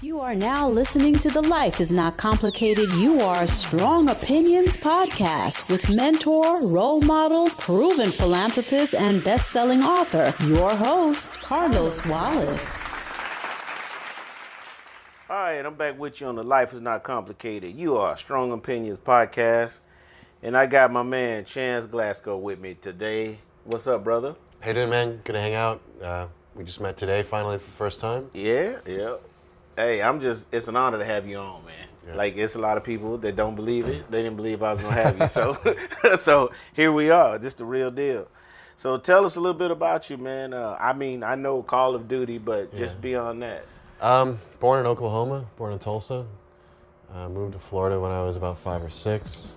You are now listening to the Life is Not Complicated, You Are Strong Opinions podcast with mentor, role model, proven philanthropist, and best selling author, your host, Carlos Wallace. All right, I'm back with you on the Life is Not Complicated, You Are Strong Opinions podcast. And I got my man Chance Glasgow with me today. What's up, brother? Hey, doing, man? Good to hang out. Uh, we just met today, finally, for the first time. Yeah, yeah. Hey, I'm just, it's an honor to have you on, man. Yeah. Like, it's a lot of people that don't believe it. They didn't believe I was going to have you. So, so here we are. Just the real deal. So tell us a little bit about you, man. Uh, I mean, I know Call of Duty, but just Yeah. beyond that. Um, born in Oklahoma, born in Tulsa. Uh, moved to Florida when I was about five or six.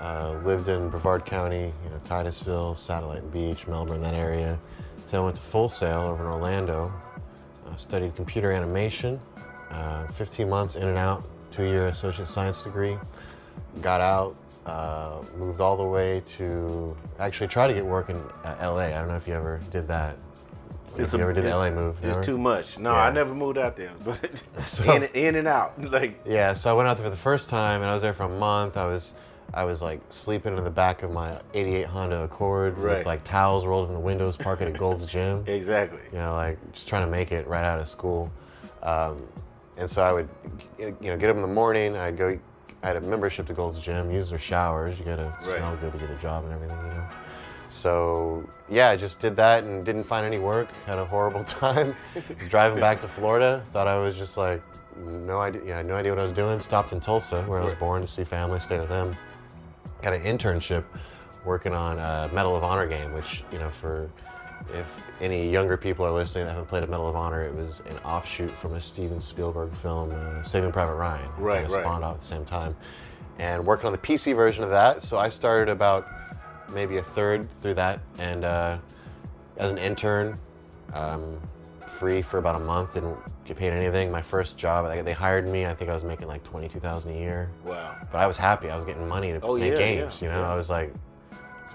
Uh, lived in Brevard County, you know, Titusville, Satellite Beach, Melbourne, that area. Then I went to Full Sail over in Orlando. Uh, studied computer animation. Uh, 15 months in and out, two-year associate science degree. Got out, uh, moved all the way to actually try to get work in uh, LA. I don't know if you ever did that. If you ever did the LA move. It's never? too much. No, Yeah. I never moved out there, but So- in, in and out. Like, Yeah, so I went out there for the first time, and I was there for a month. I was, I was like sleeping in the back of my '88 Honda Accord Right. with like towels rolled in the windows, parking at Gold's Gym. exactly. You know, like just trying to make it right out of school. Um, and so I would, you know, get up in the morning. I'd go. I had a membership to Gold's Gym. Use their showers. You gotta smell good to get a job and everything, you know. So yeah, I just did that and didn't find any work. Had a horrible time. was driving back to Florida. Thought I was just like no idea. Yeah, no idea what I was doing. Stopped in Tulsa where I was born to see family, stay with them. Got an internship working on a Medal of Honor game, which you know for if any younger people are listening that haven't played a Medal of Honor, it was an offshoot from a Steven Spielberg film, uh, Saving Private Ryan. Right, Kinda right. Spawned off at the same time, and working on the PC version of that. So I started about maybe a third through that, and uh, as an intern, um, free for about a month, didn't get paid anything. My first job, they, they hired me. I think I was making like twenty-two thousand a year, Wow. but I was happy. I was getting money to Oh, make yeah, games. yeah, you know, yeah. I was like,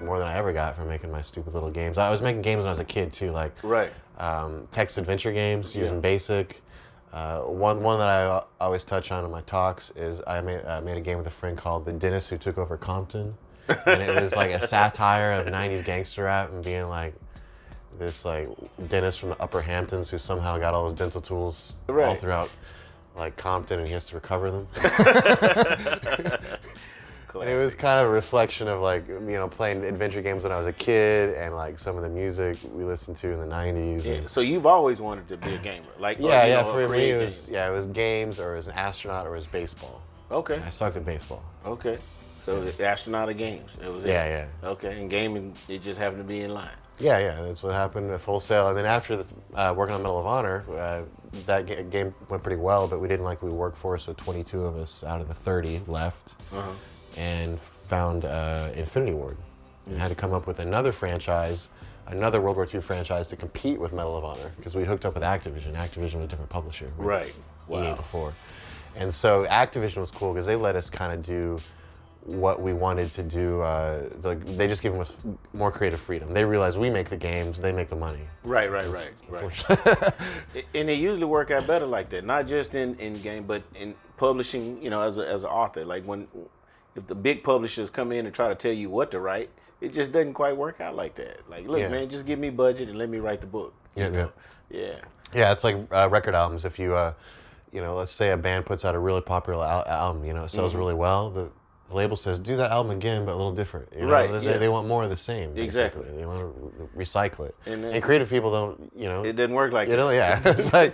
more than I ever got from making my stupid little games. I was making games when I was a kid too, like Right. um, text adventure games using Yeah. Basic. Uh, one one that I always touch on in my talks is I made uh, made a game with a friend called The Dentist Who Took Over Compton, and it was like a satire of '90s gangster rap and being like this like dentist from the Upper Hamptons who somehow got all his dental tools all throughout like Compton and he has to recover them. And it was kind of a reflection of like you know playing adventure games when I was a kid and like some of the music we listened to in the '90s. Yeah, so you've always wanted to be a gamer, like yeah, yeah. know, For me, it was games. yeah, it was games or it was an astronaut or it was baseball. Okay, I sucked at baseball. okay. So the astronaut of games, it was. it. Yeah, yeah. Okay, and gaming, it just happened to be in line. Yeah, yeah. That's what happened at Full Sail. And then after the, uh, working on Medal of Honor, uh, that ga- game went pretty well, but we didn't like we worked for, so 22 of us out of the 30 left Uh-huh. And found uh, Infinity Ward and had to come up with another franchise, another World War II franchise to compete with Medal of Honor because we hooked up with Activision. Activision was a different publisher. Right. Wow. before. And so Activision was cool because they let us kind of do what we wanted to do. Uh, like they just gave us more creative freedom. They realized we make the games, they make the money. Right, right, right, right. And they usually work out better like that, not just in, in game, but in publishing. You know, as a, as an author, like when if the big publishers come in and try to tell you what to write, it just doesn't quite work out like that. Like, look, Yeah. man, just give me budget and let me write the book. Yeah, yeah. know? yeah. Yeah, it's like uh, record albums. If you, uh, you know, let's say a band puts out a really popular al- album, you know, it sells Mm-hmm. really well. The, the label says, do that album again, but a little different. You know? Right, They, yeah. they want more of the same. Exactly. They want to re- recycle it. And And, creative people don't, you know, It didn't work like you know, that. yeah. it's like,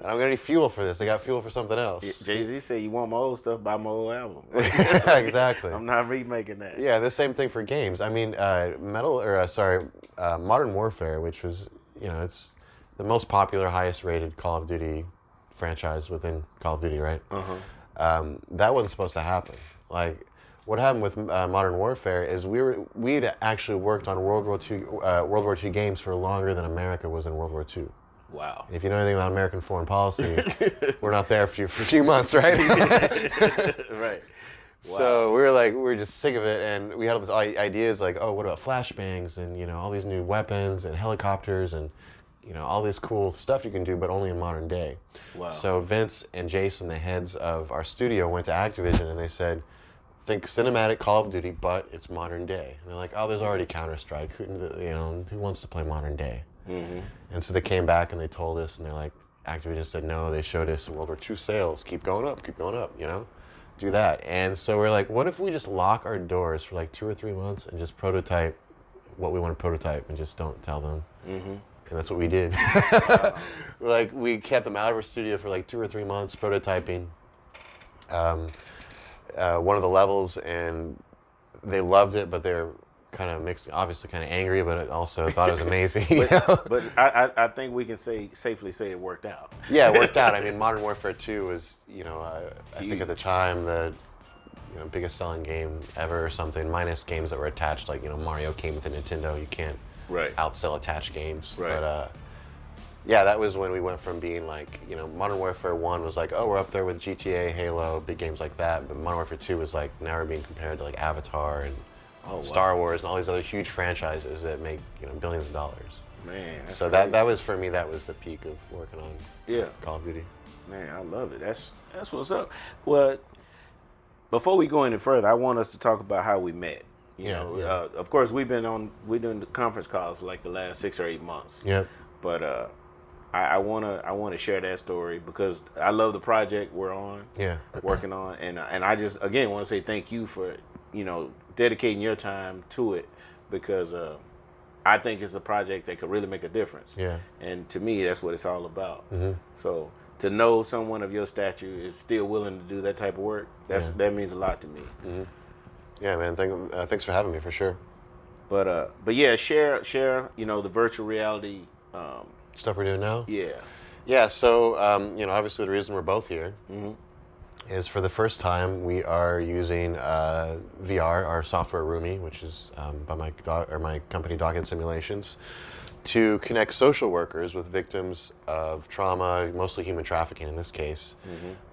I don't got any fuel for this. I got fuel for something else. Jay Z said, "You want my old stuff? Buy my old album." exactly. I'm not remaking that. Yeah, the same thing for games. I mean, uh, Metal or uh, sorry, uh, Modern Warfare, which was you know it's the most popular, highest rated Call of Duty franchise within Call of Duty, right? Uh-huh. Um, that wasn't supposed to happen. Like, what happened with uh, Modern Warfare is we were we'd actually worked on World War II uh, World War II games for longer than America was in World War II. Wow. If you know anything about American foreign policy, we're not there for, you, for a few months, right? right. So we were like, we were just sick of it, and we had all these ideas like, oh, what about flashbangs and you know all these new weapons and helicopters and you know, all this cool stuff you can do, but only in modern day. Wow. So Vince and Jason, the heads of our studio, went to Activision and they said, think cinematic Call of Duty, but it's modern day. And they're like, oh, there's already Counter Strike. Who, you know, who wants to play modern day? Mm-hmm. And so they came back and they told us, and they're like, Activision said no. They showed us World War II sales. Keep going up, keep going up, you know? Do that. And so we're like, what if we just lock our doors for like two or three months and just prototype what we want to prototype and just don't tell them? Mm-hmm. And that's what we did. like, we kept them out of our studio for like two or three months prototyping um, uh, one of the levels, and they loved it, but they're kind of mixed, obviously kind of angry, but it also thought it was amazing. you know? But, but I, I, think we can say safely say it worked out. Yeah, it worked out. I mean, Modern Warfare 2 was, you know, uh, I think at the time the you know, biggest selling game ever or something, minus games that were attached, like, you know, Mario came with a Nintendo. You can't Right. outsell attached games. Right. But, uh, yeah, that was when we went from being like, you know, Modern Warfare 1 was like, oh, we're up there with GTA, Halo, big games like that. But Modern Warfare 2 was like, now we're being compared to like Avatar and Oh, wow. Star Wars and all these other huge franchises that make, you know, billions of dollars. Man. So that, crazy. that was, for me, that was the peak of working on yeah. Call of Duty. Man, I love it. That's that's what's up. Well, before we go any further, I want us to talk about how we met. You Yeah, know, yeah. Uh, of course, we've been on we're doing the conference calls for like the last six or eight months. Yep. But uh, I, I wanna I wanna share that story because I love the project we're on, Yeah. working on, and and I just again want to say thank you for you know dedicating your time to it because uh, I think it's a project that could really make a difference. Yeah. And to me, that's what it's all about. Mm-hmm. So to know someone of your stature is still willing to do that type of work, that's Yeah. that means a lot to me. Yeah, man. Thank, uh, thanks for having me for sure. But uh, but yeah, share share you know the virtual reality. Um, Stuff we're doing now. yeah. Yeah. So um, you know, obviously the reason we're both here Mm-hmm. Is for the first time we are using uh, VR, our software Rumii, which is um, by my or my company Dog Simulations, to connect social workers with victims of trauma, mostly human trafficking in this case,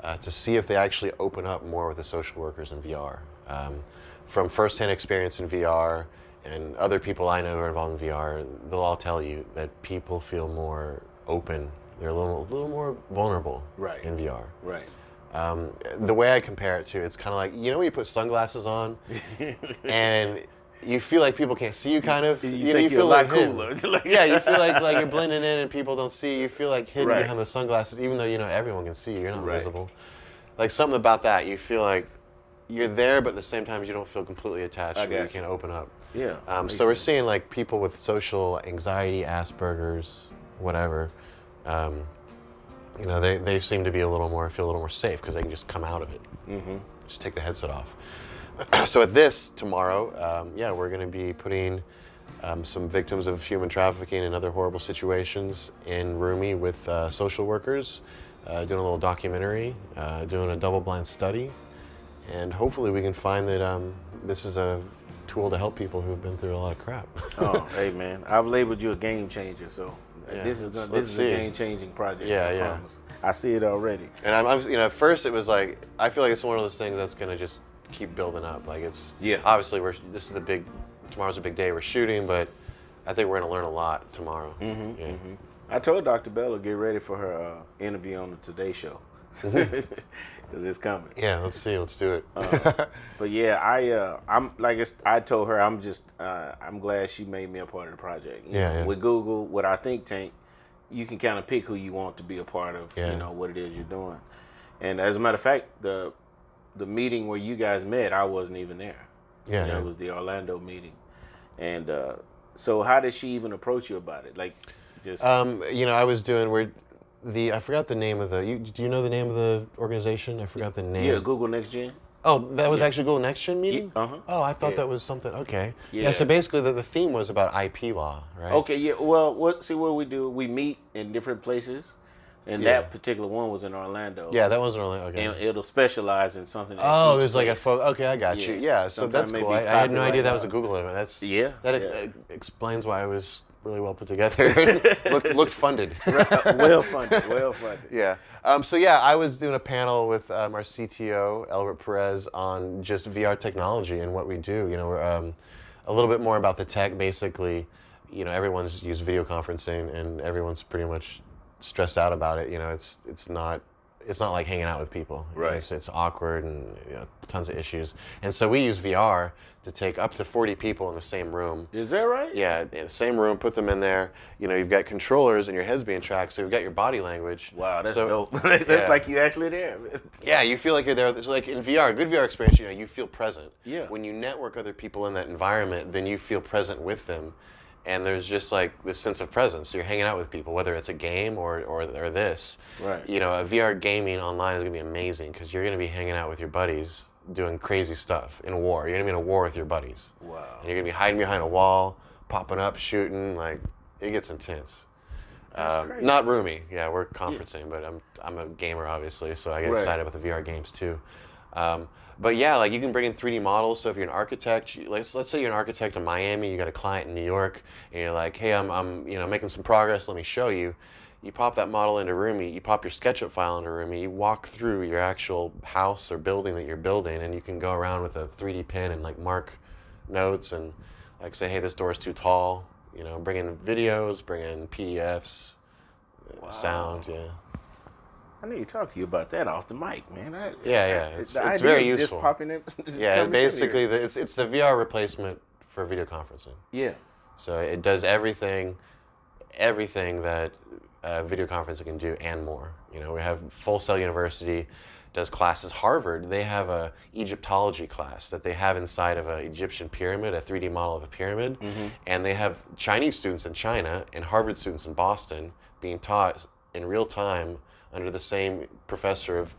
uh, to see if they actually open up more with the social workers in VR. Um, from firsthand experience in VR and other people I know who are involved in VR, they'll all tell you that people feel more open. They're a little, a little more vulnerable Right. in VR. Right. Um, the way I compare it to, it's kind of like you know when you put sunglasses on, and you feel like people can't see you, kind of. You know, you're a lot hidden. cooler. Like- yeah, you feel like like you're blending in and people don't see you. You feel like hidden Right. behind the sunglasses, even though you know everyone can see you. You're not Right. visible. Like something about that, you feel like you're there, but at the same time you don't feel completely attached. I where you got you. can open up. Yeah. Um, so we're sense. seeing like people with social anxiety, Asperger's, whatever. Um, you know, they, they seem to be a little more feel a little more safe because they can just come out of it. Mm-hmm. Just take the headset off. so at this tomorrow, um, yeah, we're going to be putting um, some victims of human trafficking and other horrible situations in Rumii with uh, social workers, uh, doing a little documentary, uh, doing a double-blind study, and hopefully we can find that um, this is a tool to help people who've been through a lot of crap. oh, hey man, I've labeled you a game changer, so Yeah, this is gonna, this is see. a game changing project. Yeah, I yeah. promise. I see it already. And I'm, I'm, you know, at first it was like I feel like it's one of those things that's gonna just keep building up. Like it's Yeah. Obviously, we're this is a big tomorrow's a big day. We're shooting, but I think we're gonna learn a lot tomorrow. Mm-hmm, yeah. I told Dr. Bella get ready for her uh, interview on the Today Show because it's coming. Yeah. Let's see. Let's do it. Uh, But yeah, I uh, I'm like I told her I'm just uh, I'm glad she made me a part of the project. You Yeah, know, yeah. With Google, with our think tank, you can kind of pick who you want to be a part of. Yeah. You know what it is you're doing. And as a matter of fact, the the meeting where you guys met, I wasn't even there. Yeah, You know, yeah. It was the Orlando meeting. And uh, so, how did she even approach you about it? Like, just um, you know, I was doing where the I forgot the name of the. You, do you know the name of the organization? I forgot the name. yeah, Google Next Gen. Oh, that was actually Google Next Gen meeting. uh-huh. Oh, I thought Yeah. that was something. Okay. Yeah. Yeah. so basically, the, the theme was about IP law, right? Okay, yeah. Well, what see what we do? We meet in different places, and Yeah. that particular one was in Orlando. Yeah, that was in Orlando. okay. and it'll specialize in something. Oh, there's like a place- okay, I got you. Yeah. Yeah, so Sometimes that's cool. I, I had no idea that was a. Google event. That's Yeah, That yeah. explains why I was really well put together. looked, looked funded. well funded, well funded. yeah. Um, so yeah, I was doing a panel with um, our CTO Albert Perez on just VR technology and what we do. You know, um, a little bit more about the tech, basically. you know, everyone's used video conferencing and everyone's pretty much stressed out about it. You know, it's it's not it's not like hanging out with people. Right. It's, it's awkward and you know, tons of issues. And so we use VR to take up to 40 people in the same room. Is that right? Yeah, in the same room, put them in there. You know, you've got controllers and your head's being tracked, so you've got your body language. Wow, that's So- dope. that's yeah. like you actually there. Yeah, you feel like you're there. It's like in VR, a good VR experience, you know, you feel present. Yeah. When you network other people in that environment, then you feel present with them. And there's just like this sense of presence. So You're hanging out with people, whether it's a game or, or, or this. Right. You know, a VR gaming online is going to be amazing because you're going to be hanging out with your buddies doing crazy stuff in war. You're to be in a war with your buddies. Wow. And you're to be hiding behind a wall, popping up, shooting. Like, it gets intense. Crazy. not roomy. Yeah, we're conferencing, but I'm I'm a gamer obviously, so I get Right. excited about the VR games too. Um, but yeah, like you can bring in 3D models. So if you're an architect, you, let's let's say you're an architect in Miami, you got a client in New York, and you're like, hey, I'm I'm you know making some progress. Let me show you. You pop that model into Rumii, you pop your SketchUp file into Rumii, you walk through your actual house or building that you're building, and you can go around with a 3D pen and like mark notes and like say, hey, this door is too tall. You know, bring in videos, bring in PDFs, uh, sound, yeah. I need to talk to you about that off the mic, man. I, Yeah, yeah, it's- it's very useful. Just popping in, just Yeah, basically, the, it's it's the VR replacement for video conferencing. Yeah. So it does everything, everything that uh, video conferencing can do and more. You know, we have Full Sail University does classes. Harvard they have a Egyptology class that they have inside of an Egyptian pyramid, a 3D model of a pyramid, and they have Chinese students in China and Harvard students in Boston being taught in real time under the same professor of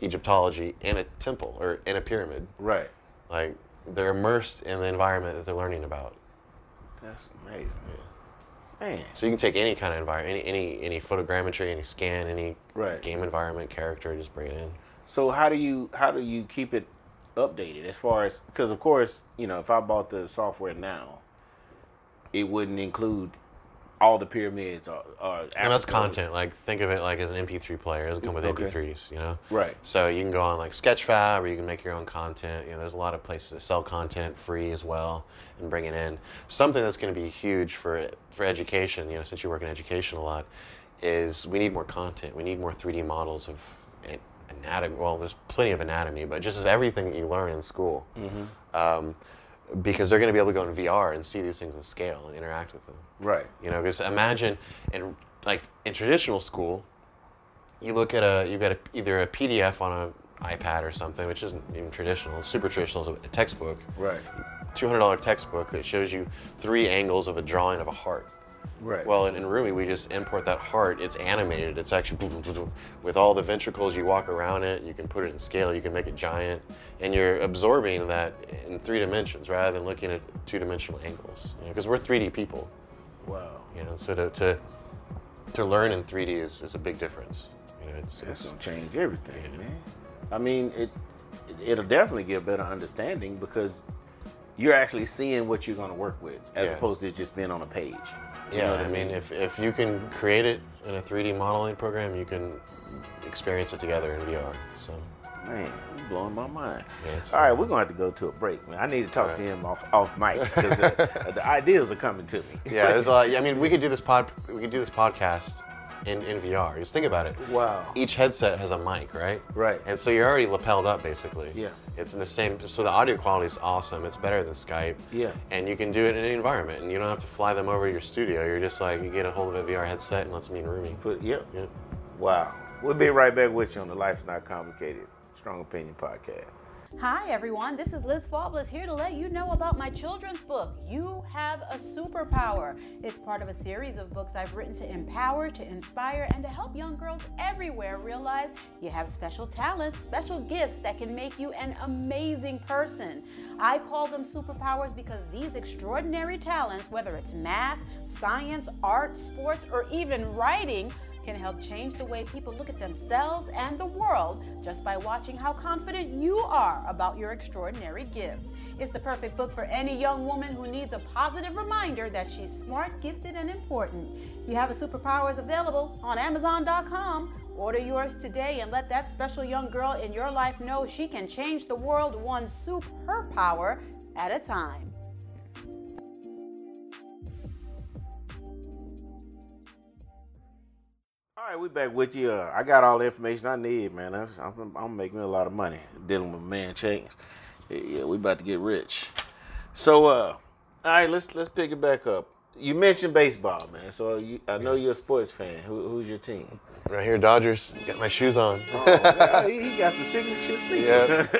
Egyptology in a temple or in a pyramid. Right. Like they're immersed in the environment that they're learning about. That's amazing. Man. So you can take any kind of environment, any any any photogrammetry, any scan, any Right. game environment, character, just bring it in. So how do you how do you keep it updated as far as because of course you know if I bought the software now, it wouldn't include all the pyramids or, or And that's content. Like think of it like as an MP3 player. It doesn't come with Okay. MP3s, you know. Right. So you can go on like Sketchfab, or you can make your own content. You know, there's a lot of places that sell content free as well and bring it in. Something that's going to be huge for for education. You know, since you work in education a lot, is we need more content. We need more 3D models of anatomy. Well, there's plenty of anatomy, but just as everything that you learn in school. Um, because they're going to be able to go in VR and see these things in scale and interact with them. Right. You know, because imagine in like in traditional school, you look at a you got a, either a PDF on a iPad or something, which isn't even traditional. Super traditional is a, a textbook, Right. two hundred dollar textbook that shows you three angles of a drawing of a heart. Right. Well, in, in Rumii, we just import that heart. It's animated. It's actually with all the ventricles. You walk around it. You can put it in scale. You can make it giant, and you're absorbing that in three dimensions rather than looking at two dimensional angles. Because we're 3D people. wow. You know, so to to, to learn in 3D is, is a big difference. You know, it's, That's it's gonna change everything, man. I mean, it it'll definitely give a better understanding because you're actually seeing what you're gonna work with as Yeah. opposed to just being on a page. You yeah. know what I mean, if if you can create it in a 3D modeling program, you can experience it together in VR. So Man, you blowing my mind. Yeah, right, we're gonna have to go to a break, man. I need to talk to him off off mic because uh, the ideas are coming to me. yeah, there's a lot. I mean, we could do this pod. We could do this podcast in, in VR. Just think about it. Wow. Each headset has a mic, right? Right. And so you're already lapelled up, basically. Yeah. It's in the same. So the audio quality is awesome. It's better than Skype. Yeah. And you can do it in any environment, and you don't have to fly them over to your studio. You're just like you get a hold of a VR headset and lets me in rooming. Put yep. Yeah. Wow. We'll be right back with you on the Life's Not Complicated Strong Opinion Podcast. Hi, everyone. This is Liz Faultless here to let you know about my children's book, You Have a Superpower. It's part of a series of books I've written to empower, to inspire, and to help young girls everywhere realize you have special talents, special gifts that can make you an amazing person. I call them superpowers because these extraordinary talents, whether it's math, science, art, sports, or even writing, can help change the way people look at themselves and the world just by watching how confident you are about your extraordinary gifts. It's the perfect book for any young woman who needs a positive reminder that she's smart, gifted, and important. You have a superpowers available on Amazon.com. Order yours today and let that special young girl in your life know she can change the world one superpower at a time. Right, we back with you. Uh, I got all the information I need, man. I'm, I'm, making a lot of money dealing with man chains. Yeah, we about to get rich. So, uh, all right, let's let's pick it back up. You mentioned baseball, man. So you, I know you're a sports fan. Who, who's your team? Right here, Dodgers. Got my shoes on. Oh, yeah, he got the signature sneakers.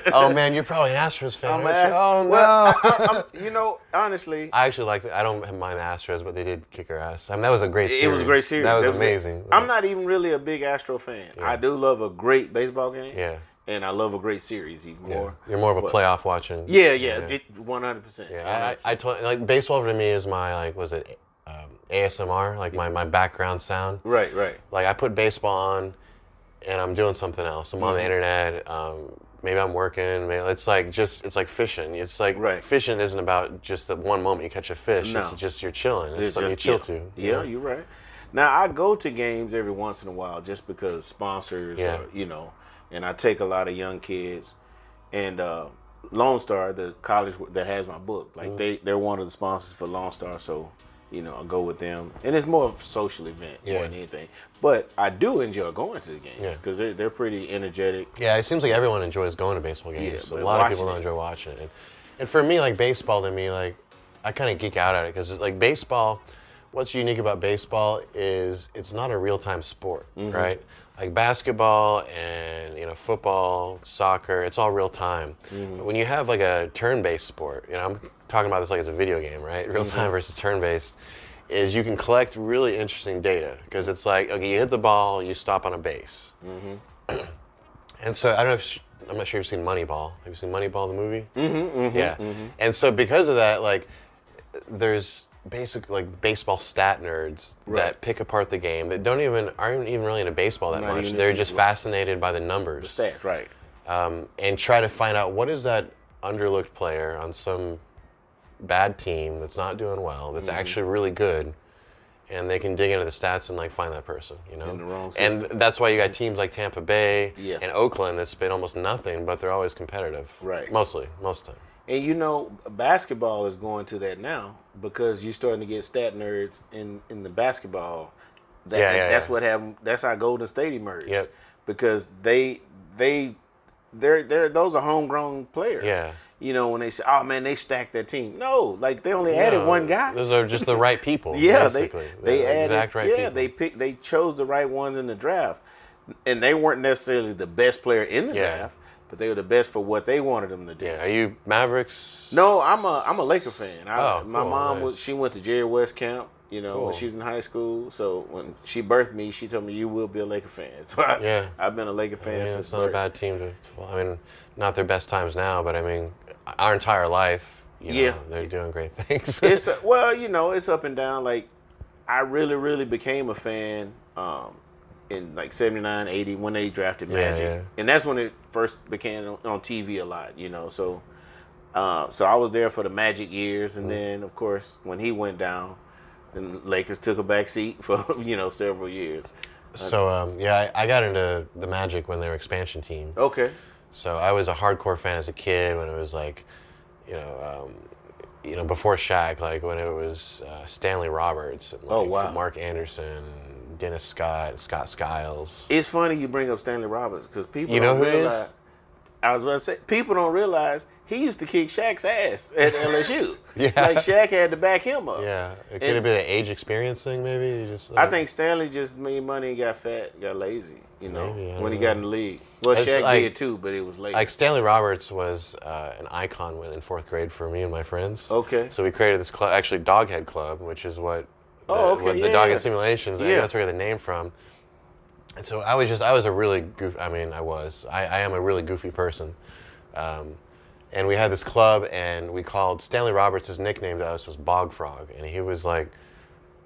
yeah. Oh man, you're probably an Astros fan. I'm aren't you? Oh no. well, I, I'm- you know, honestly, I actually like. The, I don't mind the Astros, but they did kick our ass. I mean, that was a great. Series. it was a great series. That was That amazing. I'm not even really a big Astro fan. I do love a great baseball game. Yeah. And I love a great series even Yeah. more. You're more of a But- playoff watching. Yeah, yeah, it- 100%. Yeah, I, I, I told like baseball for me is my like was it um, ASMR like my, my background sound. Right, right. Like I put baseball on, and I'm doing something else. I'm on Mm-hmm. the internet. Um, maybe I'm working. Maybe it's like just it's like fishing. It's like Right. fishing isn't about just the one moment you catch a fish. No. It's just you're chilling. It's, It's something just- you yeah. chill to. Yeah, know? you're right. Now I go to games every once in a while just because sponsors, Yeah. or, you know, and I take a lot of young kids. And uh, Lone Star, the college that has my book, Mm-hmm. like they they're one of the sponsors for Lone Star, so you know I go with them, and it's more of a social event more than anything. But I do enjoy going to the games Yeah. because they're they're pretty energetic. Yeah, it seems like everyone enjoys going to baseball games. Yeah, a lot of people don't enjoy watching it. And, and for me, like baseball, to me, like I kind of geek out at it because like baseball, what's unique about baseball is it's not a real time sport, Mm-hmm. right? Like basketball and you know football, soccer, it's all real time. Mm-hmm. But when you have like a turn based sport, you know, I'm talking about this like it's a video game, right? Real Mm-hmm. time versus turn based. Is you can collect really interesting data because it's like okay, you hit the ball, you stop on a base, and so I don't know if sh- I'm not sure if you've seen Moneyball. Have you seen Moneyball, the movie? Mm-hmm. yeah. And so because of that, like, there's basic like baseball stat nerds Right. that pick apart the game that don't even aren't even really into baseball that Not much. They're just fascinated by the numbers Stats, right? um, and try to find out what is that underlooked player on some bad team that's not doing well that's Mm-hmm. actually really good and they can dig into the stats and like find that person you know In the wrong and that's why you got teams like tampa bay Yeah. and oakland that spend almost nothing but they're always competitive Right. mostly most of the time And you know, basketball is going to that now because you're starting to get stat nerds in in the basketball. That, Yeah, yeah, that's yeah. what happened. That's how Golden State emerged. Yep. Because they they they're they're those are homegrown players. Yeah. You know when they say, "Oh man, they stacked that team." No, like they only added one guy. those are just the right people yeah, they basically they They're the added. exact right yeah, people. they picked. They chose the right ones in the draft, and they weren't necessarily the best player in the Yeah. draft, but they were the best for what they wanted them to do. yeah are you mavericks No, I'm a I'm a Laker fan. I, Oh, my cool, mom nice. was she went to Jerry West camp. You know, when she was in high school. So when she birthed me, she told me you will be a Laker fan. So I, Yeah. I've been a Laker fan Yeah, since it's not a bad team to. to- I mean, not their best times now, but I mean, our entire life, you know, Yeah. they're doing great things. It's a, well, you know, it's up and down. Like I really, really became a fan um, in like 79, 80 when they drafted Magic, yeah. and that's when it first became on, TV a lot. You know, so uh, so I was there for the Magic years, and then of course when he went down, then Lakers took a back seat for you know several years. so um, yeah, I, I got into the Magic when they were expansion team. Okay. So I was a hardcore fan as a kid when it was like, you know, um, you know, before Shaq, like when it was uh, Stanley Roberts, and like Oh, wow. Mark Anderson, Dennis Scott, Scott Skiles. It's funny you bring up Stanley Roberts because people You know don't who he is? I was about to say people don't realize he used to kick Shaq's ass at LSU. Yeah. Like Shaq had to back him up. Yeah, it could And- have been an age experience thing, maybe. You just, I think Stanley just made money and got fat, got lazy. You know, Maybe, when he got in the league. Well, It's Shaq like- did too, but it was late. like Stanley Roberts was uh, an icon when in fourth grade for me and my friends. Okay. So we created this club, actually Doghead Club, which is what Oh, okay, what the yeah, Doghead yeah. Simulations. Yeah. That's where I got the name from. And so I was just I was a really goofy. I mean I was I, I am a really goofy person. Um, and we had this club, and we called Stanley Roberts. His nickname to us was Bog Frog, and he was like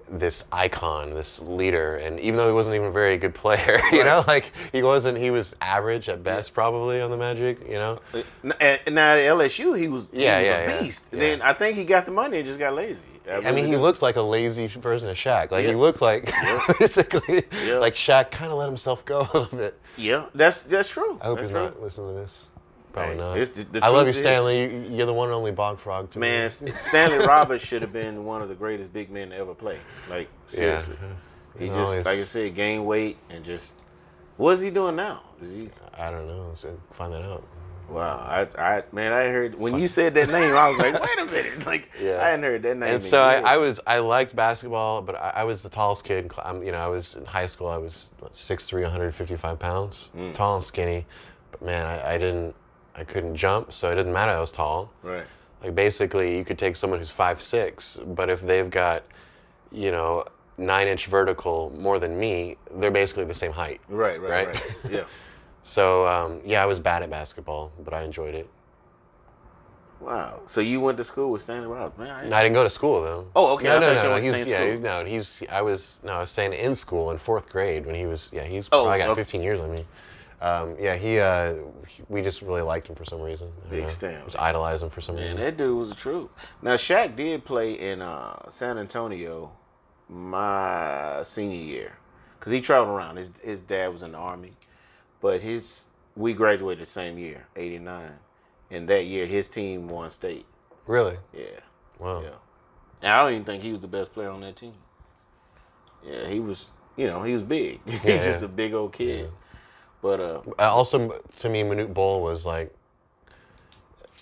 this icon, this leader. And even though he wasn't even a very good player, you know, like he wasn't. He was average at best, probably on the Magic. You know. Now at LSU, he was, he Yeah, was yeah, a beast. Yeah. Then I think he got the money and just got lazy. I really mean, he looked like a lazy version of Shaq. Like he looked like basically Yeah. like Shaq kind of let himself go a little bit. Yeah, that's that's true. I hope that's he's true. not listening to this. Probably not. it's the- the I love you, is- Stanley. You, you're the one and only Bog Frog to Man, me. Stanley Roberts should have been one of the greatest big men to ever play. Like Yeah. seriously, He You just, like I said, gained weight and just. What is he doing now? Is he? I don't know. So find that out. Wow, I, I, man, I heard when you said that name, I was like, wait a minute, like, Yeah. I hadn't heard that name. And so I. I was I liked basketball, but I, I was the tallest kid. in I'm, you know, I was in high school. I was what, 6'3", 155 pounds, Mm. tall and skinny. But man, I, I didn't, I couldn't jump, so it didn't matter. I was tall. right, Like basically, you could take someone who's five six, but if they've got, you know, nine inch vertical more than me, they're basically the same height. right, right, Right? right. Yeah. So um, yeah, I was bad at basketball, but I enjoyed it. Wow. So you went to school with Stanley Rouse, man? I, No, I didn't go to school though. Oh, okay, No, I no, no, no. He's yeah, he's, no. He's I was no, I was saying in school in fourth grade when he was yeah he's Oh, probably got okay. 15 years on me. Um, yeah, he, uh, he- we just really liked him for some reason. I don't Big know. Stan. Just idolized him for some reason. Man, reason. that dude was the truth. Now Shaq did play in uh, San Antonio my senior year because he traveled around. His his dad was in the army, but his we graduated the same year, '89, and that year his team won state. Really? Yeah, Wow. yeah. And I don't even think he was the best player on that team. Yeah, he was. You know, he was big. He's Yeah, just yeah. a big old kid. But uh, also, to me, Manute Bol was like,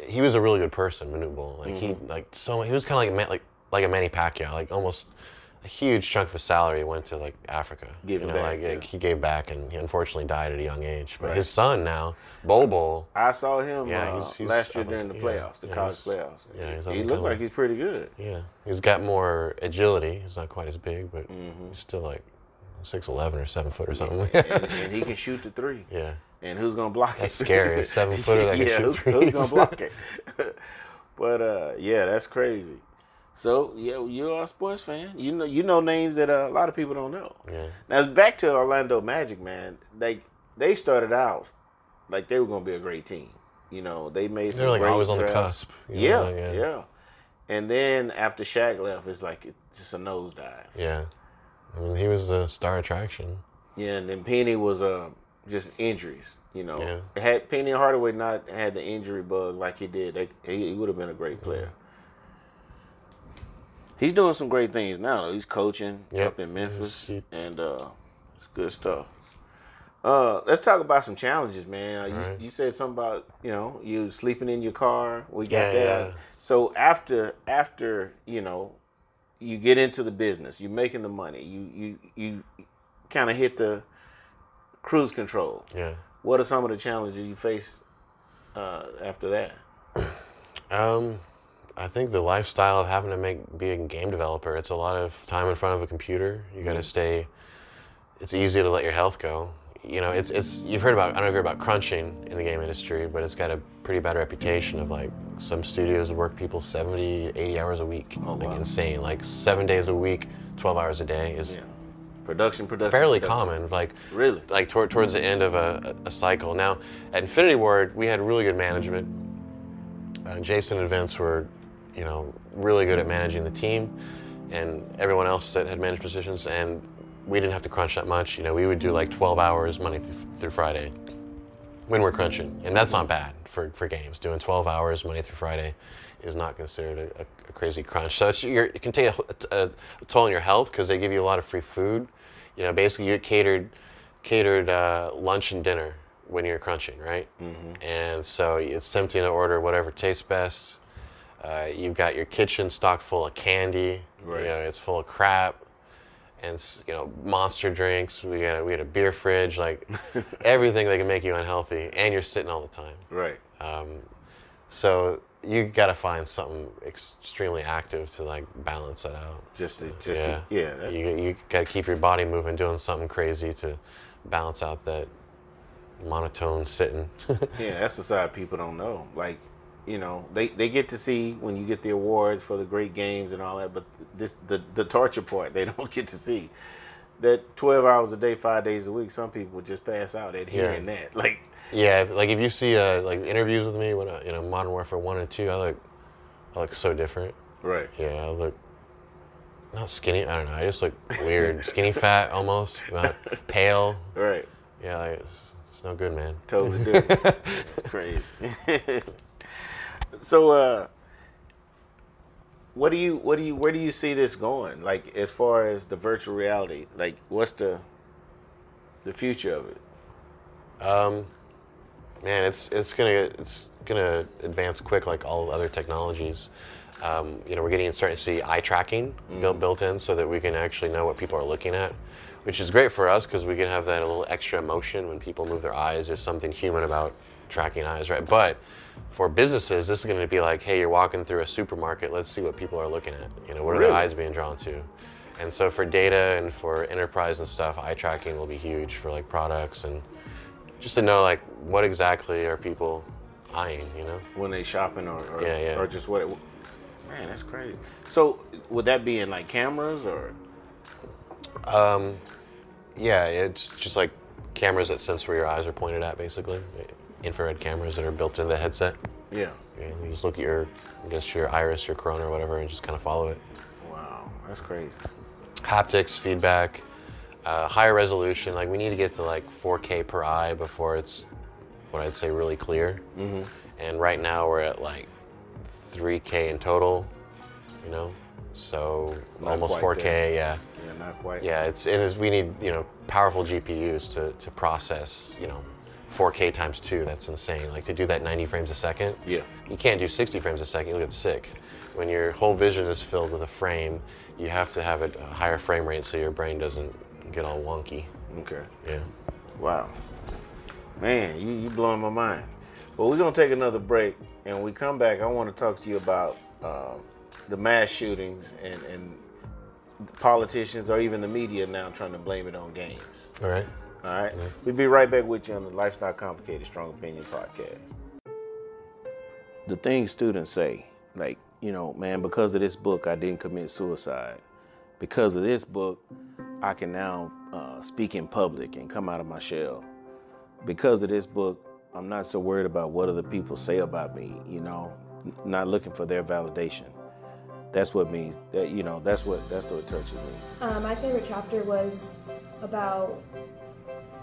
he was a really good person. Manute Bol, like he, Mm-hmm. like so, he was kind of like a Man- like like a Manny Pacquiao, like almost a huge chunk of his salary went to like Africa. Giving you know, back, like, yeah. like, he gave back, and he unfortunately died at a young age. But Right. his son now, Bol Bol, I saw him Yeah, uh, he's- he's last year during the playoffs, yeah, the yeah, college he's- playoffs. yeah, he's he up looked like he's pretty good. yeah, he's got more agility. He's not quite as big, but Mm-hmm. he's still like six eleven or seven foot or something. and, and he can shoot the three. yeah. And who's gonna block it? That's scary, a seven-footer that can yeah, shoot who's, who's gonna block it? but uh, yeah, that's crazy. So yeah, you are a sports fan. You know, you know names that uh, a lot of people don't know. Yeah. Now it's back to Orlando Magic, man. They they started out like they were gonna be a great team. You know, they made some They're like always on the cusp. you Yeah, know, yeah, yeah. And then after Shaq left, it's like it's just a nosedive. Yeah. I mean, he was the star attraction. Yeah, and then Penny was uh, just injuries. You know, Yeah. had Penny Hardaway not had the injury bug like he did, they, he, he would have been a great player. He's doing some great things now. Though. He's coaching Yep. up in Memphis, and uh, it's good stuff. Uh, let's talk about some challenges, man. You, Alright. you said something about you know you sleeping in your car. We got Yeah, that. yeah. So after after you know you get into the business, you're making the money. You you you kind of hit the cruise control. Yeah. What are some of the challenges you face uh, after that? Um, I think the lifestyle of having to make be a game developer. It's a lot of time in front of a computer. You got to stay. It's easy to let your health go. You know, it's it's you've heard about I don't know if you heard about crunching in the game industry, but it's got a pretty bad reputation of like some studios work people 70, 80 hours a week. Oh, like wow. insane. Like seven days a week, 12 hours a day is Yeah, production, production. fairly production. common. Like Really? like toward, towards the end of a, a cycle. Now, at Infinity Ward, we had really good management. Uh, Jason and Vince were, you know, really good at managing the team, and everyone else that had managed positions. And we didn't have to crunch that much. You know, we would do like 12 hours Monday through, through Friday when we're crunching, and that's not bad for, for games. Doing 12 hours Monday through Friday is not considered a, a, crazy crunch. So it's, you're, it can take a, a, a toll on your health because they give you a lot of free food. You know, basically you get catered catered uh, lunch and dinner when you're crunching, right? Mm-hmm. And so it's tempting to order whatever tastes best. Uh, you've got your kitchen stocked full of candy. Right. You know, it's full of crap and you know monster drinks. We had a, we had a beer fridge, like everything that can make you unhealthy, and you're sitting all the time. Right. Um, so you got to find something extremely active to like balance that out. Just to, just yeah, to, yeah. That, you you got to keep your body moving, doing something crazy to balance out that monotone sitting. Yeah, that's the side people don't know. Like, you know, they, they get to see when you get the awards for the great games and all that, but this the the torture part they don't get to see. That twelve hours a day, five days a week, some people just pass out at hearing that. Like, yeah, if- like if you see uh, like interviews with me when I, you know Modern Warfare one and two, I look I look so different. right. Yeah, I look not skinny. I don't know. I just look weird, skinny fat almost, pale. Right. Yeah, like, it's, it's no good, man. Totally different. It's crazy. So uh what do you what do you where do you see this going? Like as far as the virtual reality, like what's the the future of it? Um, man, it's it's gonna it's gonna advance quick like all other technologies. Um, you know, we're getting starting to see eye tracking built built in so that we can actually know what people are looking at, which is great for us because we can have that a little extra emotion when people move their eyes. There's something human about tracking eyes, right? But for businesses, this is going to be like, hey, you're walking through a supermarket. Let's see what people are looking at. You know, what are Really? their eyes being drawn to? And so for data and for enterprise and stuff, eye tracking will be huge for like products and just to know like what exactly are people eyeing, you know? when they shopping or or, Yeah, yeah. or just what? It, man, that's crazy. So would that be in like cameras or? Um, yeah, it's just like cameras that sense where your eyes are pointed at, basically. Infrared cameras that are built into the headset. Yeah. And you just look at your, I guess your iris, your corona, or whatever, and just kind of follow it. Wow, that's crazy. Haptics, feedback, uh, higher resolution. Like we need to get to like 4K per eye before it's what I'd say really clear. Mm-hmm. And right now we're at like 3K in total, you know, so Not almost 4K. there. Yeah. Yeah, not quite. Yeah, it's it is. We need you know powerful GPUs to to process you know 4K times two. That's insane. Like to do that 90 frames a second. Yeah. You can't do 60 frames a second. You'll get sick. When your whole vision is filled with a frame, you have to have a, higher frame rate so your brain doesn't get all wonky. Okay. Yeah. Wow. Man, you you blowing my mind. But we're gonna take another break, and when we come back, I want to talk to you about uh, the mass shootings and and politicians or even the media now trying to blame it on games. All right. All right. We'll be right back with you on the Lifestyle Complicated Strong Opinion podcast. The things students say, like, you know, man, because of this book, I didn't commit suicide. Because of this book, I can now uh, speak in public and come out of my shell. Because of this book, I'm not so worried about what other people say about me, you know, not looking for their validation. That's what means that, you know, that's what that's what touches me. Uh, my favorite chapter was about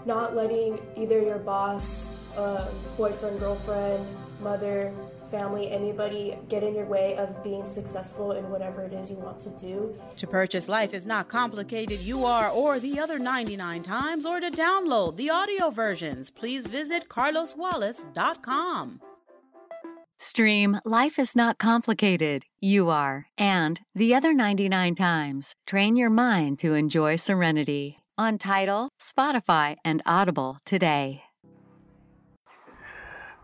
not letting either your boss, uh, boyfriend, girlfriend, mother, family, anybody get in your way of being successful in whatever it is you want to do. To purchase Life is Not Complicated, you are, or the other 99 times, or to download the audio versions, please visit carloswallace.com. Stream Life is Not Complicated, You Are, and The Other 99 Times. Train your mind to enjoy serenity on Tidal, Spotify, and Audible today.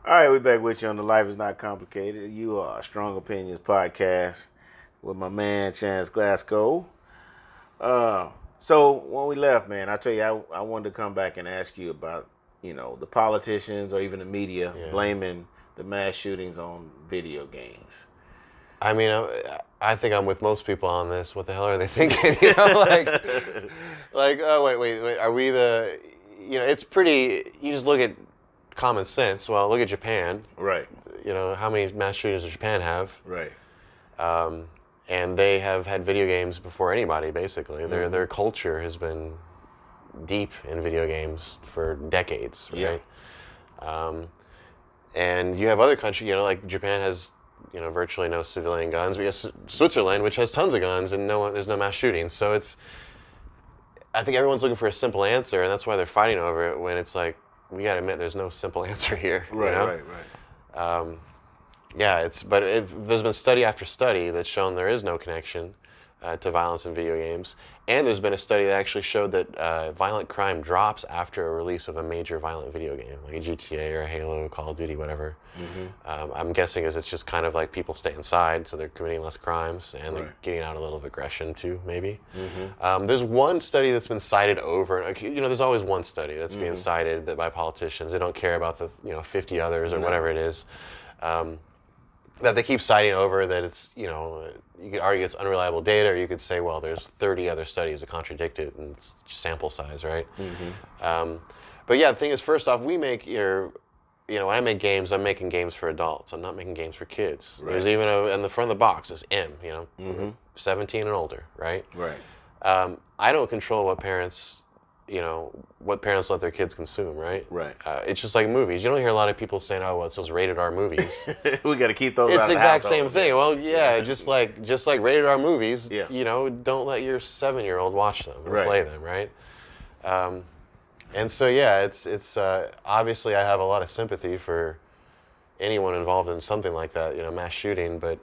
All right, we're back with you on the Life is Not Complicated. You are Strong Opinions podcast with my man Chance Glasgow. Uh, so when we left, man, I tell you, I, I wanted to come back and ask you about, you know, the politicians or even the media Yeah. blaming the mass shootings on video games. I mean, I, I think I'm with most people on this. What the hell are they thinking? You know, like, like, oh wait, wait, wait. Are we the? You know, it's pretty. You just look at common sense. Well, look at Japan. Right, You know, how many mass shootings does Japan have? right, Um, and they have had video games before anybody. Basically, their their culture has been deep in video games for decades, Yeah. right? Um, and you have other countries, you know, like Japan has, you know, virtually no civilian guns. We have Switzerland, which has tons of guns, and no one, there's no mass shootings. So it's, I think everyone's looking for a simple answer, and that's why they're fighting over it. When it's like, we got to admit, there's no simple answer here. you right, know? right, right. Um, yeah, it's but it, there's been study after study that's shown there is no connection uh, to violence in video games, and there's been a study that actually showed that uh, violent crime drops after a release of a major violent video game, like a GTA or a Halo, Call of Duty, whatever. Um, I'm guessing is it's just kind of like people stay inside, so they're committing less crimes and they're getting out a little of aggression too, maybe. Um, there's one study that's been cited over, like, you know, there's always one study that's being cited that by politicians. They don't care about the you know 50 others or whatever it is. Um, that they keep citing over that it's you know you could argue it's unreliable data or you could say well there's 30 other studies that contradict it and it's sample size right? Um, but yeah the thing is first off we make your you know when i make games i'm making games for adults. I'm not making games for kids. There's even a in the front of the box is m you know 17 and older right? Right. um, I don't control what parents you know, what parents let their kids consume, right? Right. Uh, it's just like movies. You don't hear a lot of people saying, "Oh, well, it's those rated R movies." we got to keep those. it's the exact same thing. Well, yeah, just like just like rated R movies. Yeah. You know, don't let your seven-year-old watch them or Right. play them, right? Um, and so yeah, it's it's uh, obviously I have a lot of sympathy for anyone involved in something like that, you know, mass shooting. But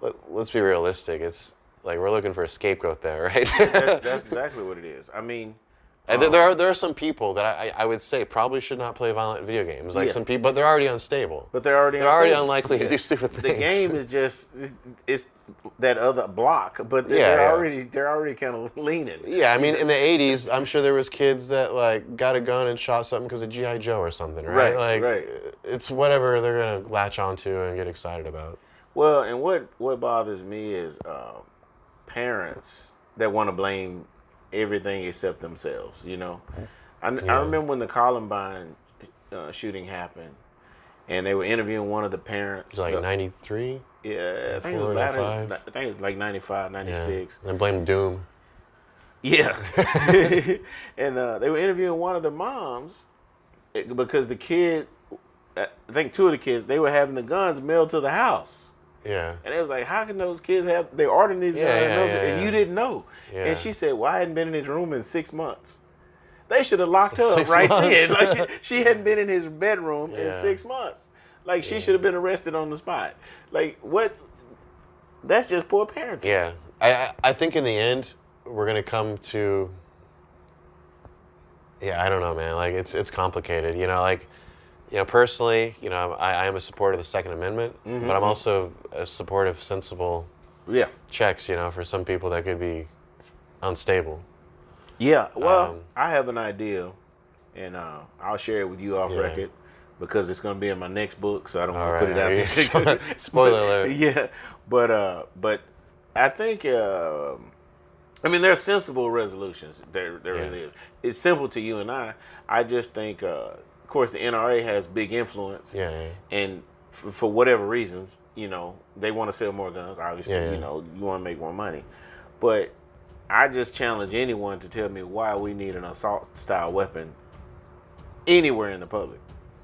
let, let's be realistic. It's like we're looking for a scapegoat there, right? That's, that's exactly what it is. I mean, And there, there are there are some people that I, I would say probably should not play violent video games. Like Yeah. some people, but they're already unstable. but they're already they're already unstable. unlikely to do stupid things. The game is just it's that other block, but they're, Yeah, they're yeah. already they're already kind of leaning. Yeah, I mean, in the '80s, I'm sure there was kids that like got a gun and shot something because of GI Joe or something, right? Right, like, right. it's whatever they're gonna latch onto and get excited about. Well, and what what bothers me is uh, parents that want to blame everything except themselves. You know, I, I remember when the Columbine uh, shooting happened, and they were interviewing one of the parents. It's like '93. Yeah, I think it was 94, latter, I think it was like 95, Yeah. 96. And blame Doom. Yeah. and uh, they were interviewing one of the moms eh, because the kid, I think two of the kids, they were having the guns mailed to the house. Yeah. And it was like, how can those kids have, they ordering these Yeah, guns yeah, yeah, and you didn't know. And she said, well, I hadn't been in his room in six months. They should have locked her up right then. Like she hadn't been in his bedroom in six months. Like she should have been arrested on the spot. Like what? That's just poor parenting. Yeah, I, I I think in the end we're gonna come to. Yeah, I don't know, man. Like it's it's complicated. You know, like, you know, personally, you know, I, I am a supporter of the Second Amendment, Mm-hmm. but I'm also a supporter of sensible Yeah. checks. You know, for some people that could be unstable. Yeah, well, Um, I have an idea, and uh, I'll share it with you off Yeah. record because it's going to be in my next book, so I don't want to put it out there. Spoiler alert. Yeah, but uh, but I think uh, I mean there are sensible resolutions. There there Yeah. really is. It's simple to you and I. I just think, uh, of course, the NRA has big influence, Yeah, yeah. and for, for whatever reasons, you know, they want to sell more guns. Obviously, Yeah, yeah. you know, you want to make more money, but I just challenge anyone to tell me why we need an assault style weapon anywhere in the public.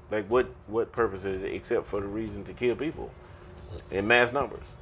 Like what what purpose is it except for the reason to kill people in mass numbers?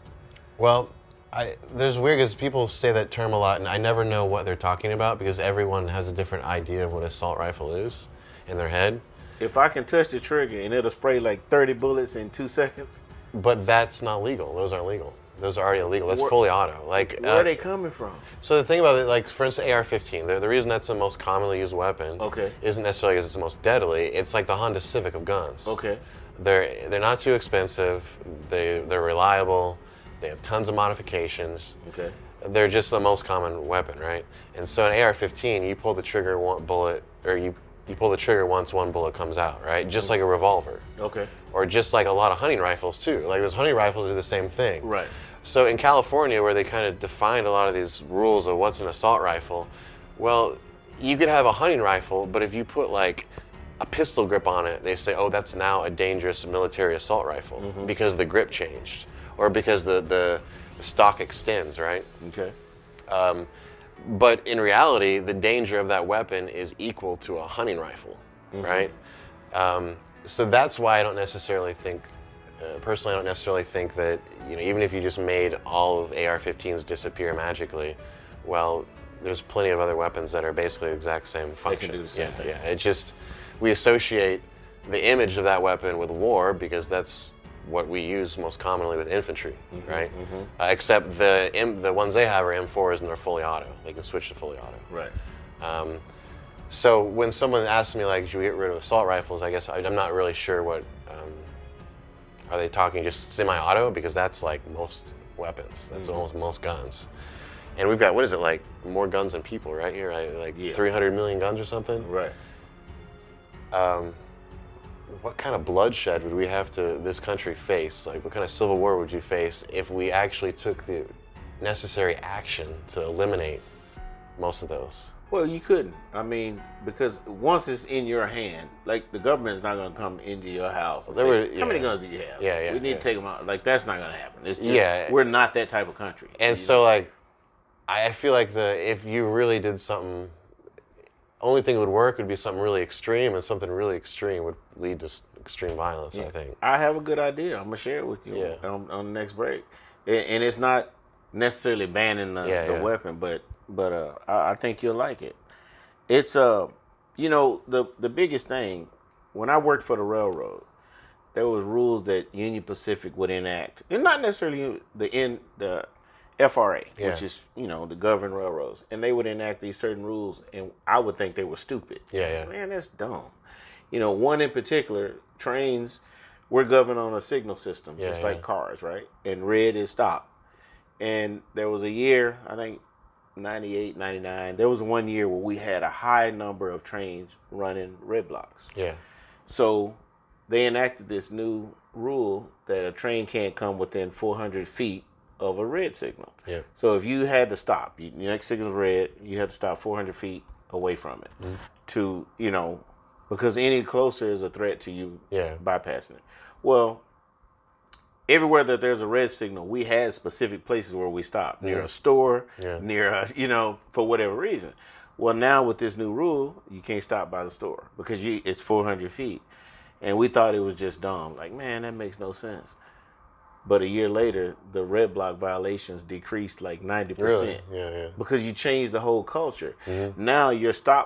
Well, I, there's weird because people say that term a lot, and I never know what they're talking about because everyone has a different idea of what assault rifle is in their head. If I can touch the trigger and it'll spray like 30 bullets in two seconds, But that's not legal. Those aren't legal. Those are already illegal. That's Where- fully auto. Like, where uh, are they coming from? so the thing about it, like for instance, AR-15. The, the reason that's the most commonly used weapon Okay. isn't necessarily because it's the most deadly. It's like the Honda Civic of guns. Okay. They're they're not too expensive. They they're reliable. They have tons of modifications. Okay. They're just the most common weapon, right? And so an AR-15, you pull the trigger one bullet, or you you pull the trigger once one bullet comes out, right? Just like a revolver, Okay. or just like a lot of hunting rifles too. Like those hunting rifles do the same thing. Right. So in California, where they kind of defined a lot of these rules of what's an assault rifle, well, you could have a hunting rifle, but if you put like a pistol grip on it, they say, oh, that's now a dangerous military assault rifle mm-hmm. because the grip changed, or because the the, the stock extends, right? Okay. Um, But in reality, the danger of that weapon is equal to a hunting rifle, right? Um, so that's why I don't necessarily think, uh, personally, I don't necessarily think that you know, even if you just made all of AR-15s disappear magically, well, there's plenty of other weapons that are basically the exact same function. do the same yeah, thing. yeah. It just we associate the image of that weapon with war because that's what we use most commonly with infantry, Mm-hmm, right? Uh, except the M, the ones they have are M4s and they're fully auto. They can switch to fully auto. Right. Um, so when someone asks me like, should we get rid of assault rifles? I guess I, I'm not really sure what. Um, are they talking just semi-auto? Because that's like most weapons. That's almost most guns. And we've got what is it like more guns than people right here? Right? Like Yeah. 300 million guns or something. Right. Um, what kind of bloodshed would we have to this country face? Like, what kind of civil war would you face if we actually took the necessary action to eliminate most of those? Well, you couldn't. I mean, because once it's in your hand, like the government's not going to come into your house. And There say, were- How many guns do you have? Yeah, yeah, We need yeah. to take them out. Like that's not going to happen. It's just, Yeah. We're not that type of country. And so, like, I I feel like the if you really did something only thing that would work would be something really extreme, and something really extreme would lead to extreme violence. I think. I have a good idea. I'm gonna share it with you Yeah. on, on the next break, and, it's not necessarily banning the, Yeah, the yeah. weapon, but but uh, I, I think you'll like it. It's uh, you know, the the biggest thing when I worked for the railroad, there was rules that Union Pacific would enact, and not necessarily the in the FRA, which Yeah. is you know the governed railroads, and they would enact these certain rules, and I would think they were stupid. Yeah, yeah. Man, that's dumb. You know, one in particular, trains, we're governed on a signal system, Yeah, just yeah. like cars, right? And red is stop. And there was a year, I think 98, 99, there was one year where we had a high number of trains running red blocks. Yeah. So they enacted this new rule that a train can't come within 400 feet of a red signal. Yeah. So if you had to stop, you, your next signal's red, you have to stop 400 feet away from it Mm-hmm. to, you know, because any closer is a threat to you Yeah. bypassing it. Well, everywhere that there's a red signal, we had specific places where we stop near Yeah. a store, Yeah. near a, you know, for whatever reason. Well, now with this new rule, you can't stop by the store because you it's 400 feet, and we thought it was just dumb. Like, man, that makes no sense. But a year later, the red block violations decreased like 90 Really? percent Yeah. Yeah. because you changed the whole culture. Now your stop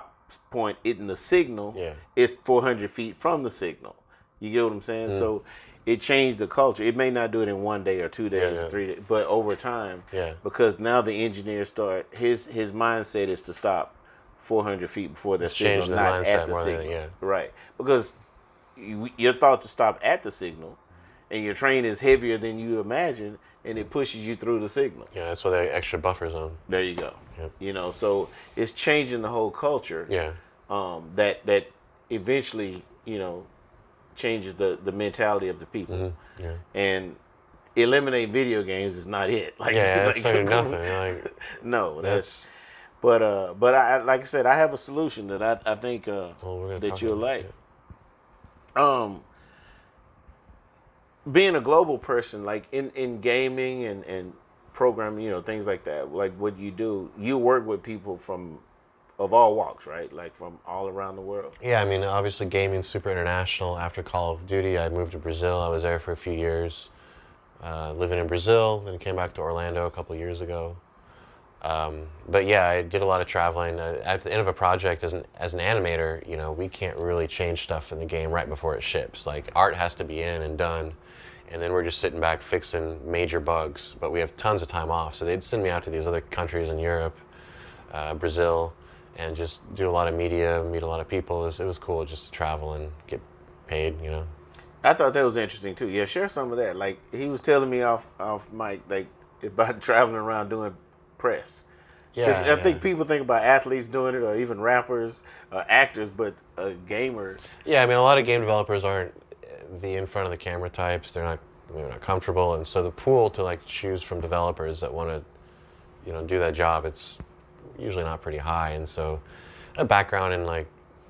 point in the signal Mm-hmm. Yeah. is 400 feet from the signal. You get what I'm saying? Mm. So it changed the culture. It may not do it in one day or two days yeah. or three days, but over time, Yeah. because now the engineers start his his mindset is to stop 400 feet before the signal, the not at the signal. yeah. Right, because you, you're thought to stop at the signal, and your train is heavier than you imagine, and it pushes you through the signal. Yeah. That's why the extra buffer zone. There you go. Yep. You know, so it's changing the whole culture. Yeah. Um, that that eventually, you know, changes the the mentality of the people. Mm-hmm. Yeah. And eliminate video games is not it. Like, Yeah. That's like, nothing. Like No, that's. that's. But uh, but I like I said, I have a solution that I I think uh Well, that you'll like. Um, being a global person, like in in gaming and and programming, you know, things like that. Like what you do, you work with people from of all walks, right? Like from all around the world. Yeah, I mean, obviously, gaming's super international. After Call of Duty, I moved to Brazil. I was there for a few years, uh, living in Brazil. Then came back to Orlando a couple years ago. Um, but yeah, I did a lot of traveling. Uh, at the end of a project, as an as an animator, you know, we can't really change stuff in the game right before it ships. Like art has to be in and done, and then we're just sitting back fixing major bugs. But we have tons of time off, so they'd send me out to these other countries in Europe, uh, Brazil, and just do a lot of media, meet a lot of people. It was, it was cool just to travel and get paid, you know. I thought that was interesting too. Yeah, share some of that. Like he was telling me off off mic, like about traveling around doing press. Yeah, I think people think about athletes doing it, or even rappers, uh, actors, but a gamer. Yeah, I mean, a lot of game developers aren't the in front of the camera types. They're not, comfortable, and so the pool to like choose from developers that want to, you know, do that job, it's usually not pretty high. And so, a background in like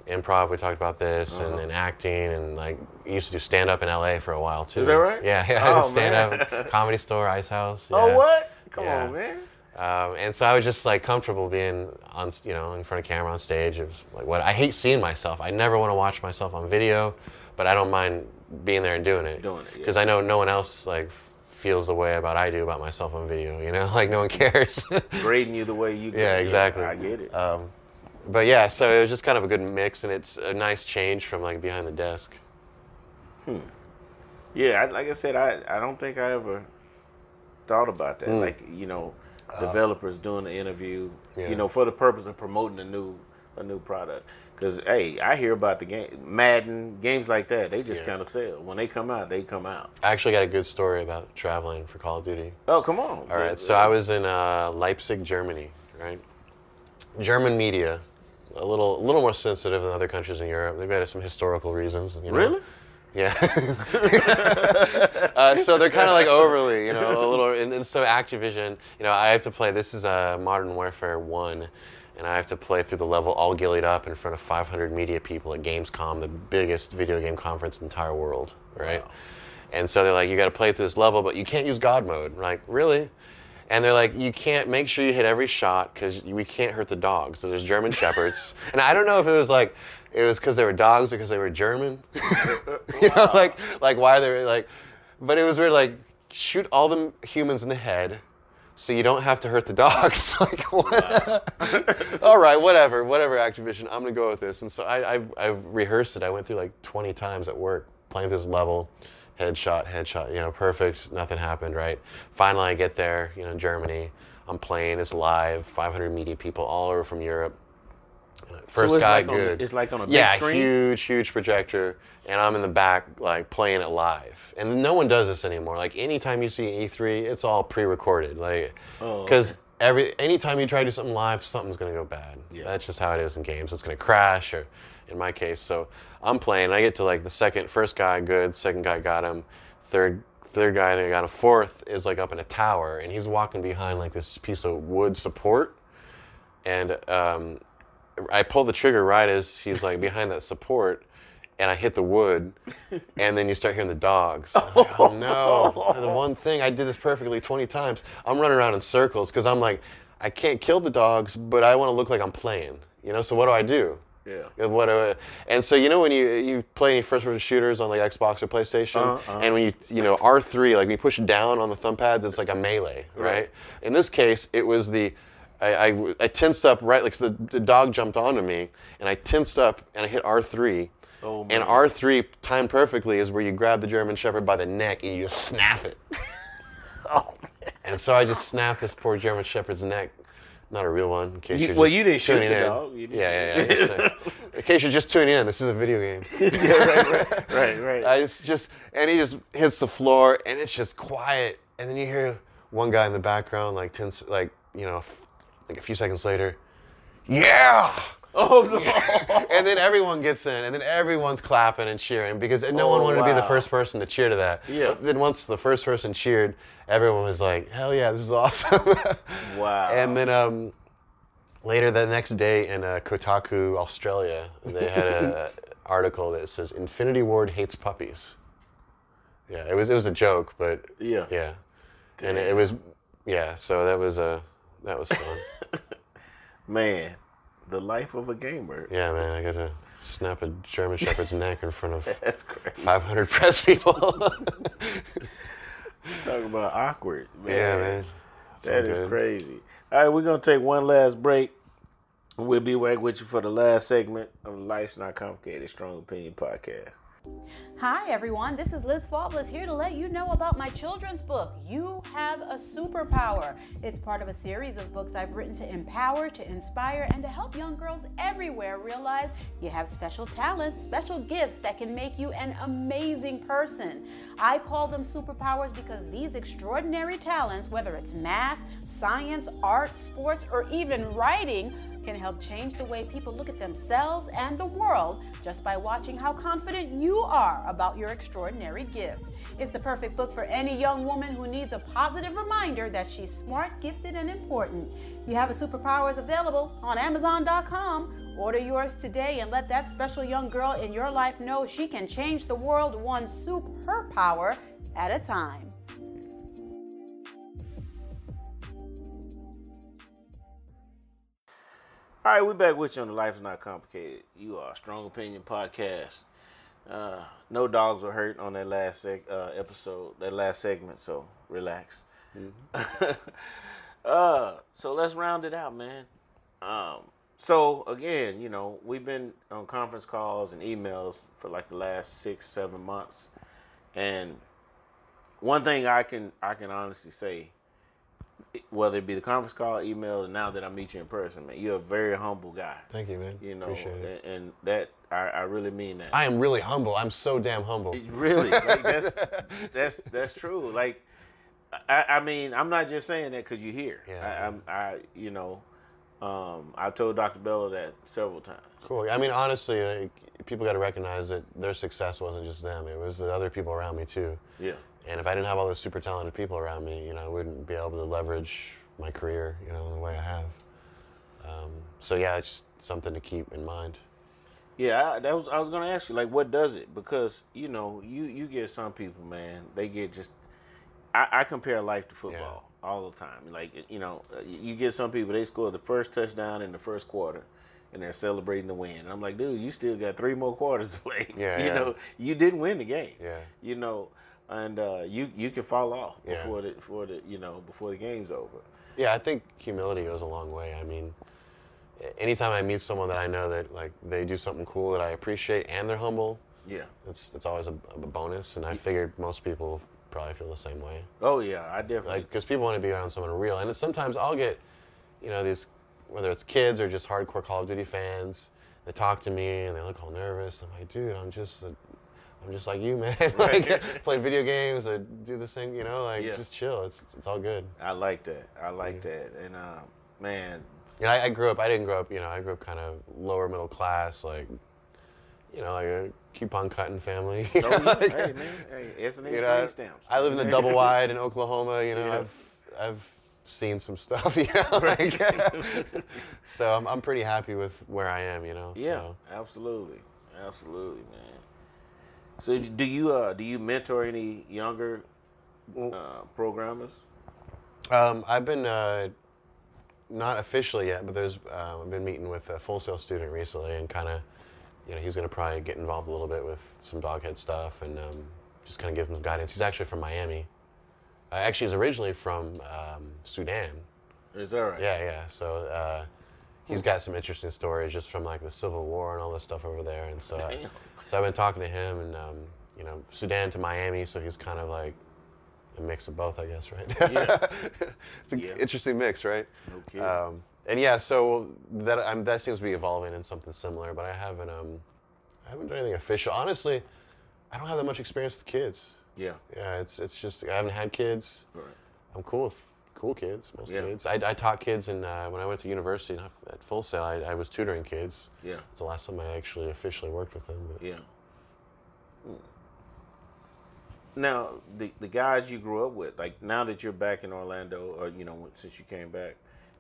improv, we talked about this, Uh-huh. and, and acting, and like used to do stand up in LA for a while too. Is that right? Yeah, yeah, Oh, stand up, comedy store, Ice House. Oh, what? Come Yeah. on, man. Um, and so I was just like comfortable being on, you know, in front of camera on stage. It was like what I hate seeing myself. I never want to watch myself on video, but I don't mind being there and doing it. Doing it, yeah. because I know no one else like feels the way about I do about myself on video. You know, like no one cares. Grading you the way you. yeah, exactly. I get it. Um, but yeah, so it was just kind of a good mix, and it's a nice change from like behind the desk. Hmm. Yeah, I, like I said, I, I don't think I ever thought about that. Like you know, developers doing the interview, Uh, Yeah. you know, for the purpose of promoting a new a new product. Because hey, I hear about the game, Madden games like that. They just Yeah. kind of sell when they come out. They come out. I actually got a good story about traveling for Call of Duty. Oh, come on. All right, so I was in uh, Leipzig, Germany, right? German media, a little, a little more sensitive than other countries in Europe. They've got some historical reasons. You know? really. Yeah. uh, so they're kind of like overly, you know, a little. And, and so Activision, you know, I have to play. This is uh, Modern Warfare One, and I have to play through the level all gillied up in front of 500 media people at Gamescom, the biggest video game conference in the entire world, right? And so they're like, you got to play through this level, but you can't use God mode. I'm like, really? And they're like, you can't make sure you hit every shot because we can't hurt the dogs. So there's German shepherds, and I don't know if it was like it was because they were dogs or because they were German. you know, like like why they're like, but it was weird. Like shoot all the humans in the head, so you don't have to hurt the dogs. like what? all right, whatever, whatever. Activision, I'm gonna go with this. And so I I, I rehearsed it. I went through like 20 times at work playing this level headshot, headshot, you know, perfect. Nothing happened, right? Finally, I get there, you know, in Germany. I'm playing. It's live. 500 media people all over from Europe. First it's guy, like on the- good. it's like on a big yeah, screen? huge, huge projector, and I'm in the back, like playing it live. And no one does this anymore. Like anytime you see E3, it's all pre-recorded. Like, Oh, because every anytime you try to do something live, something's gonna go bad. Yeah. That's just how it is in games. It's gonna crash, or in my case. So I'm playing. I get to like the second, first guy good, second guy got him, third. Third guy, I think I got him. Fourth is like up in a tower, and he's walking behind like this piece of wood support, and um, I pull the trigger right as he's like behind that support, and I hit the wood, and then you start hearing the dogs. Like, oh no! The one thing I did this perfectly 20 times. I'm running around in circles because I'm like, I can't kill the dogs, but I want to look like I'm playing. You know, so what do I do? Yeah. What and so you know when you you play any first-person shooters on like Xbox or PlayStation, Uh-huh, uh-huh. and when you you know R3 like when you push down on the thumb pads, it's like a melee, right? Right. In this case, it was the I, I, I tensed up right like so the, the dog jumped onto me, and I tensed up and I hit R3. Oh, and. R3 timed perfectly is where you grab the German Shepherd by the neck and you just snap it. Oh, And so I just snapped this poor German Shepherd's neck. Not a real one. In case You- you're well, you didn't shoot in. dog. You Yeah, yeah, yeah. in case you're just tuning in, this is a video game. right, right. I, it's just, and he just hits the floor, and it's just quiet. And then you hear one guy in the background, like ten, like you know, like a few seconds later, yeah. Oh no! And then everyone gets in, and then everyone's clapping and cheering because no one Oh, wanted to be the first person to cheer to that. Yeah. But then once the first person cheered, everyone was like, "Hell yeah, this is awesome!" Wow. And then um, later the next day in uh, Kotaku, Australia, they had an article that says Infinity Ward hates puppies. Yeah, it was it was a joke, but Yeah. yeah, and it, was yeah. So that was a that was fun. Man, the life of a gamer. yeah, man, I got to snap a German Shepherd's neck in front of 500 press people. You talk about awkward. Man. yeah, man. It's That is good. crazy. All right, we're gonna take one last break. We'll be back with you for the last segment of Life's Not Complicated Strong Opinion Podcast. Hi, everyone. This is Liz Faultless here to let you know about my children's book, You Have a Superpower. It's part of a series of books I've written to empower, to inspire, and to help young girls everywhere realize you have special talents, special gifts that can make you an amazing person. I call them superpowers because these extraordinary talents, whether it's math, science, art, sports, or even writing, can help change the way people look at themselves and the world just by watching how confident you are about your extraordinary gifts. It's the perfect book for any young woman who needs a positive reminder that she's smart, gifted, and important. You have a superpowers available on Amazon.com. Order yours today and let that special young girl in your life know she can change the world one superpower at a time. All right, we're back with you on the Life is Not Complicated. You are a Strong Opinion Podcast. Uh, no dogs were hurt on that last seg- uh, episode, that last segment, so relax. uh, so let's round it out, man. Um, so again, you know, we've been on conference calls and emails for like the last six, seven months, and one thing I can I can honestly say whether it be the conference call, email, and now that I meet you in person, man, you're a very humble guy. Thank you, man. You know, Appreciate it. and, and that I, I really mean that. I am really humble. I'm so damn humble. really, like that's that's that's true. Like, I, I mean, I'm not just saying that because you're here. Yeah, I, I'm, I, you know, um, I told Dr. Bella that several times. Cool. I mean, honestly, like, people got to recognize that their success wasn't just them; it was the other people around me too. Yeah. And if I didn't have all those super talented people around me, you know, I wouldn't be able to leverage my career, you know, the way I have. Um, so yeah, it's just something to keep in mind. Yeah, I, that was I was gonna ask you like, what does it? Because you know, you you get some people, man, they get just I, I compare life to football all the time. Like you know, uh, you get some people they score the first touchdown in the first quarter, and they're celebrating the win. And I'm like, dude, you still got three more quarters to play. Yeah, you yeah. know, you didn't win the game. Yeah. You know, and uh, you you can fall off Yeah. before the before the you know before the game's over. Yeah, I think humility goes a long way. I mean, anytime I meet someone that I know that like they do something cool that I appreciate and they're humble, Yeah. it's it's always a, a bonus. And I figured most people probably feel the same way. Oh yeah, I definitely. Like, because people want to be around someone real, and sometimes I'll get, you know, these whether it's kids or just hardcore Call of Duty fans. They talk to me and they look all nervous. I'm like, dude, I'm just a, I'm just like you, man. like, play video games or do the same, you know, like Yeah. just chill. It's it's all good. I like that. I like that. And uh, man, You know, I, I grew up. I didn't grow up. You know, I grew up kind of lower middle class, like, you know, like a coupon cutting family. so yeah, hey man, hey, S and you know, stamps. I live in the double wide in Oklahoma. You know, Yeah. I've I've seen some stuff. You know, like, so I'm I'm pretty happy with where I am. You know. Yeah, So. absolutely, absolutely, man. So do you uh do you mentor any younger uh, programmers? Um, I've been uh, not officially yet, but there's uh, I've been meeting with a full sail student recently, and kind of, you know, he's going to probably get involved a little bit with some doghead stuff, and um, just kind of give him some guidance. He's actually from Miami. Uh, actually, he's originally from um, Sudan. Is that right? Yeah, yeah. So uh, he's got some interesting stories just from like the Civil War and all this stuff over there, and so I, so I've been talking to him, and um, you know, Sudan to Miami, so he's kind of like a mix of both, I guess, right? Yeah. it's an Yeah. interesting mix, right? Kidding. Um, and yeah, so that um, that seems to be evolving in something similar, but I haven't um, I haven't done anything official. Honestly, I don't have that much experience with kids. yeah. Yeah, it's it's just I haven't had kids. Right. I'm cool with cool kids, most Yeah. kids. I, I taught kids, and uh, when I went to university at Full Sail, I, I was tutoring kids. Yeah. It's the last time I actually officially worked with them. But Yeah. Hmm. Now, the the guys you grew up with, like now that you're back in Orlando, or you know, since you came back,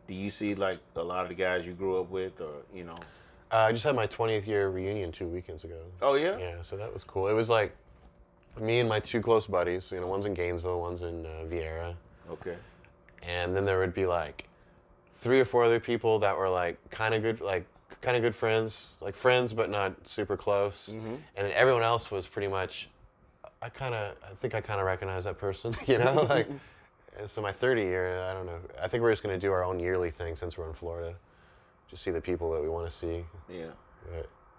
do you see like a lot of the guys you grew up with, or you know? uh, I just had my 20th year reunion two weekends ago. Oh yeah. Yeah, so that was cool. It was like me and my two close buddies. You know, one's in Gainesville, one's in uh, Viera, Okay. And then there would be like three or four other people that were like kind of good, like kind of good friends, like friends but not super close. Mm-hmm. And then everyone else was pretty much. I kind of, I think I kind of recognize that person, you know, like. And so my 30 year, I don't know. I think we're just gonna do our own yearly thing since we're in Florida. Just see the people that we want to see. Yeah.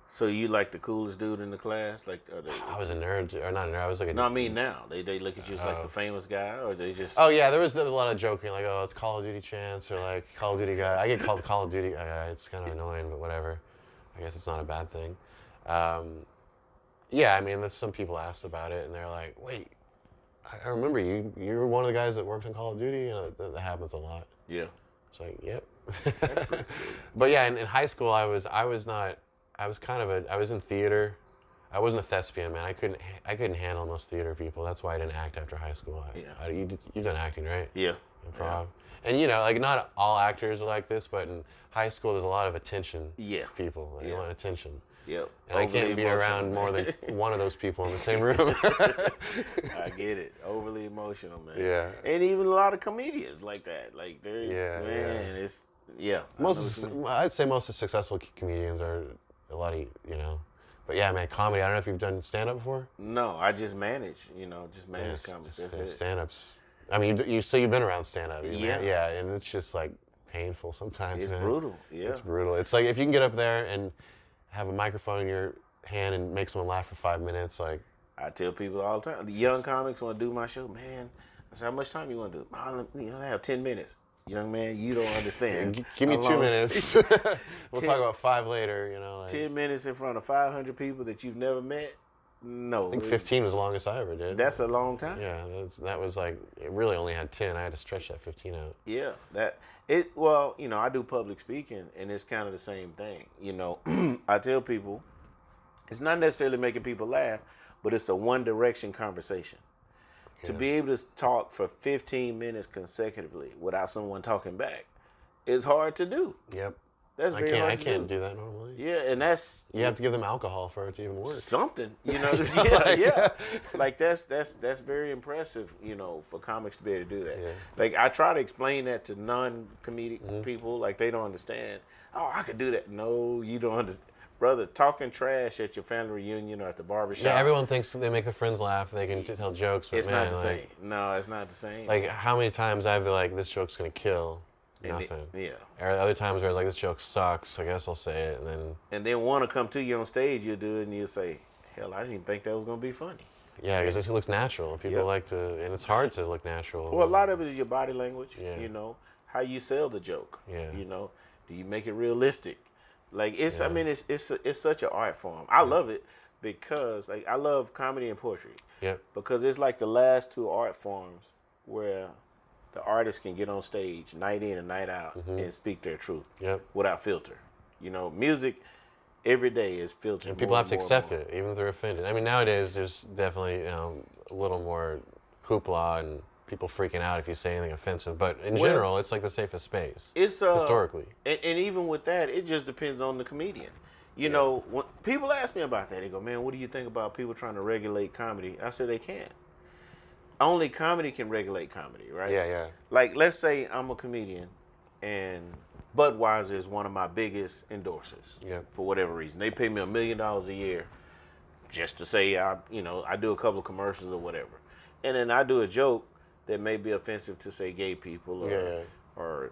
So you like the coolest dude in the class? Like, are they, I was a nerd, or not a nerd. I was like a no, I mean now they they look at you as like Oh. the famous guy, or they just Oh yeah, there was, a lot of joking, like, oh, it's Call of Duty chance, or like Call of Duty guy. I get called Call of Duty guy. It's kind of annoying, but whatever. I guess it's not a bad thing. Um, yeah, I mean, some people asked about it, and they're like, wait, I, I remember you. You were one of the guys that worked on Call of Duty. You know, that, that happens a lot. yeah. It's like, yep. but yeah, in, in high school, I was I was not. I was kind of a. I was in theater. I wasn't a thespian, man. I couldn't. I couldn't handle most theater people. That's why I didn't act after high school. I, Yeah. I, you you've done acting, right? Yeah. Improv. And you know, like not all actors are like this, but in high school, there's a lot of attention. Yeah. People. Like, You Yeah. want attention. Yep. And I can't be emotional, around more than one of those people in the same room. I get it. Overly emotional, man. Yeah. And even a lot of comedians like that. Like they're Yeah, yeah. man, it's yeah. Most, know of what you the- mean. I'd say most of the successful comedians are a lot of you know. But yeah, man, comedy. I don't know if you've done stand up before. No, I just manage. You know, just manage Yeah, s- That's stand ups. I mean, you, you so you've been around stand up. Yeah. yeah, and it's just like painful sometimes. It's man. brutal. Yeah. It's brutal. It's like if you can get up there and have a microphone in your hand and make someone laugh for five minutes, like I tell people all the time. The young comics want to do my show, man. I said, how much time you want to do? Oh, let me- I have ten minutes. Young man, you don't understand. give me two minutes. we'll Ten- talk about five later. You know, like, Ten minutes in front of five hundred people that you've never met. No, I think 15 was the longest I ever did. That's a long time. yeah. That's, that was like it really only had 10. I had to stretch that 15 out. Yeah, that it. Well, you know, I do public speaking, and it's kind of the same thing. You know, I tell people, it's not necessarily making people laugh, but it's a one direction conversation. To be able to talk for 15 minutes consecutively without someone talking back is hard to do. Yep. That's I very can't. hard I can't do that normally. Yeah, and that's You have to give them alcohol for it to even work. something, you know. yeah, yeah. Like that's that's that's very impressive, you know, for comics to be able to do that. Yeah. Like I try to explain that to non-comedic Mm-hmm. people, like they don't understand. Oh, I could do that. No, you don't understand. Brother, talking trash at your family reunion or at the barbershop. Yeah, everyone thinks they make their friends laugh. They can t- tell jokes, but It's man, not the like, same. No, it's not the same. like how many times I've been like, this joke's gonna kill, nothing. yeah. Or other times where like this joke sucks. I guess I'll say it, and then and then want to come to you on stage, you'll do it, and you'll say, "Hell, I didn't even think that was gonna be funny." yeah, because it looks natural. People Yep. like to, and it's hard to look natural. Well, a lot of it is your body language. Yeah. You know how you sell the joke. Yeah. You know, do you make it realistic? Like it's. I mean, it's it's it's such an art form. I love it because like I love comedy and poetry Yep. because it's like the last two art forms where the artist can get on stage night in and night out and speak their truth Mm-hmm. Yep. without filter. You know, music every day is filtered. And people have to accept it, even if they're offended. I mean, nowadays there's definitely you know a little more hoopla and people freaking out if you say anything offensive. But in Well- general, it's like the safest space. It's uh, Historically. and, and even with that, it just depends on the comedian. You know, when people ask me about that, they go, "Man, what do you think about people trying to regulate comedy?" I say they can't. Only comedy can regulate comedy, right? Yeah, yeah. Like, let's say I'm a comedian, and Budweiser is one of my biggest endorsers. Yep. For whatever reason, they pay me a million dollars a year just to say I, you know, I do a couple of commercials or whatever, and then I do a joke that may be offensive to say gay people or Yeah, yeah. or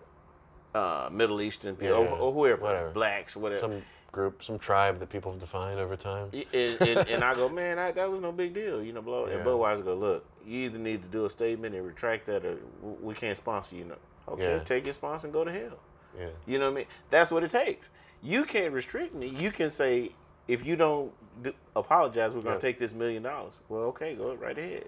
uh, Middle Eastern people Yeah, or, or whoever, whatever. blacks, whatever. Some group, some tribe that people have defined over time. and, and, and I go, man, I, that was no big deal, you know. Blah. And Yeah. Budweiser go, look, you either need to do a statement and retract that, or we can't sponsor you. No, okay, Yeah. take your sponsor and go to hell. Yeah. You know what I mean? That's what it takes. You can't restrict me. You can say, if you don't do, apologize, we're going Yeah. to take this million dollars. Well, okay, go right ahead.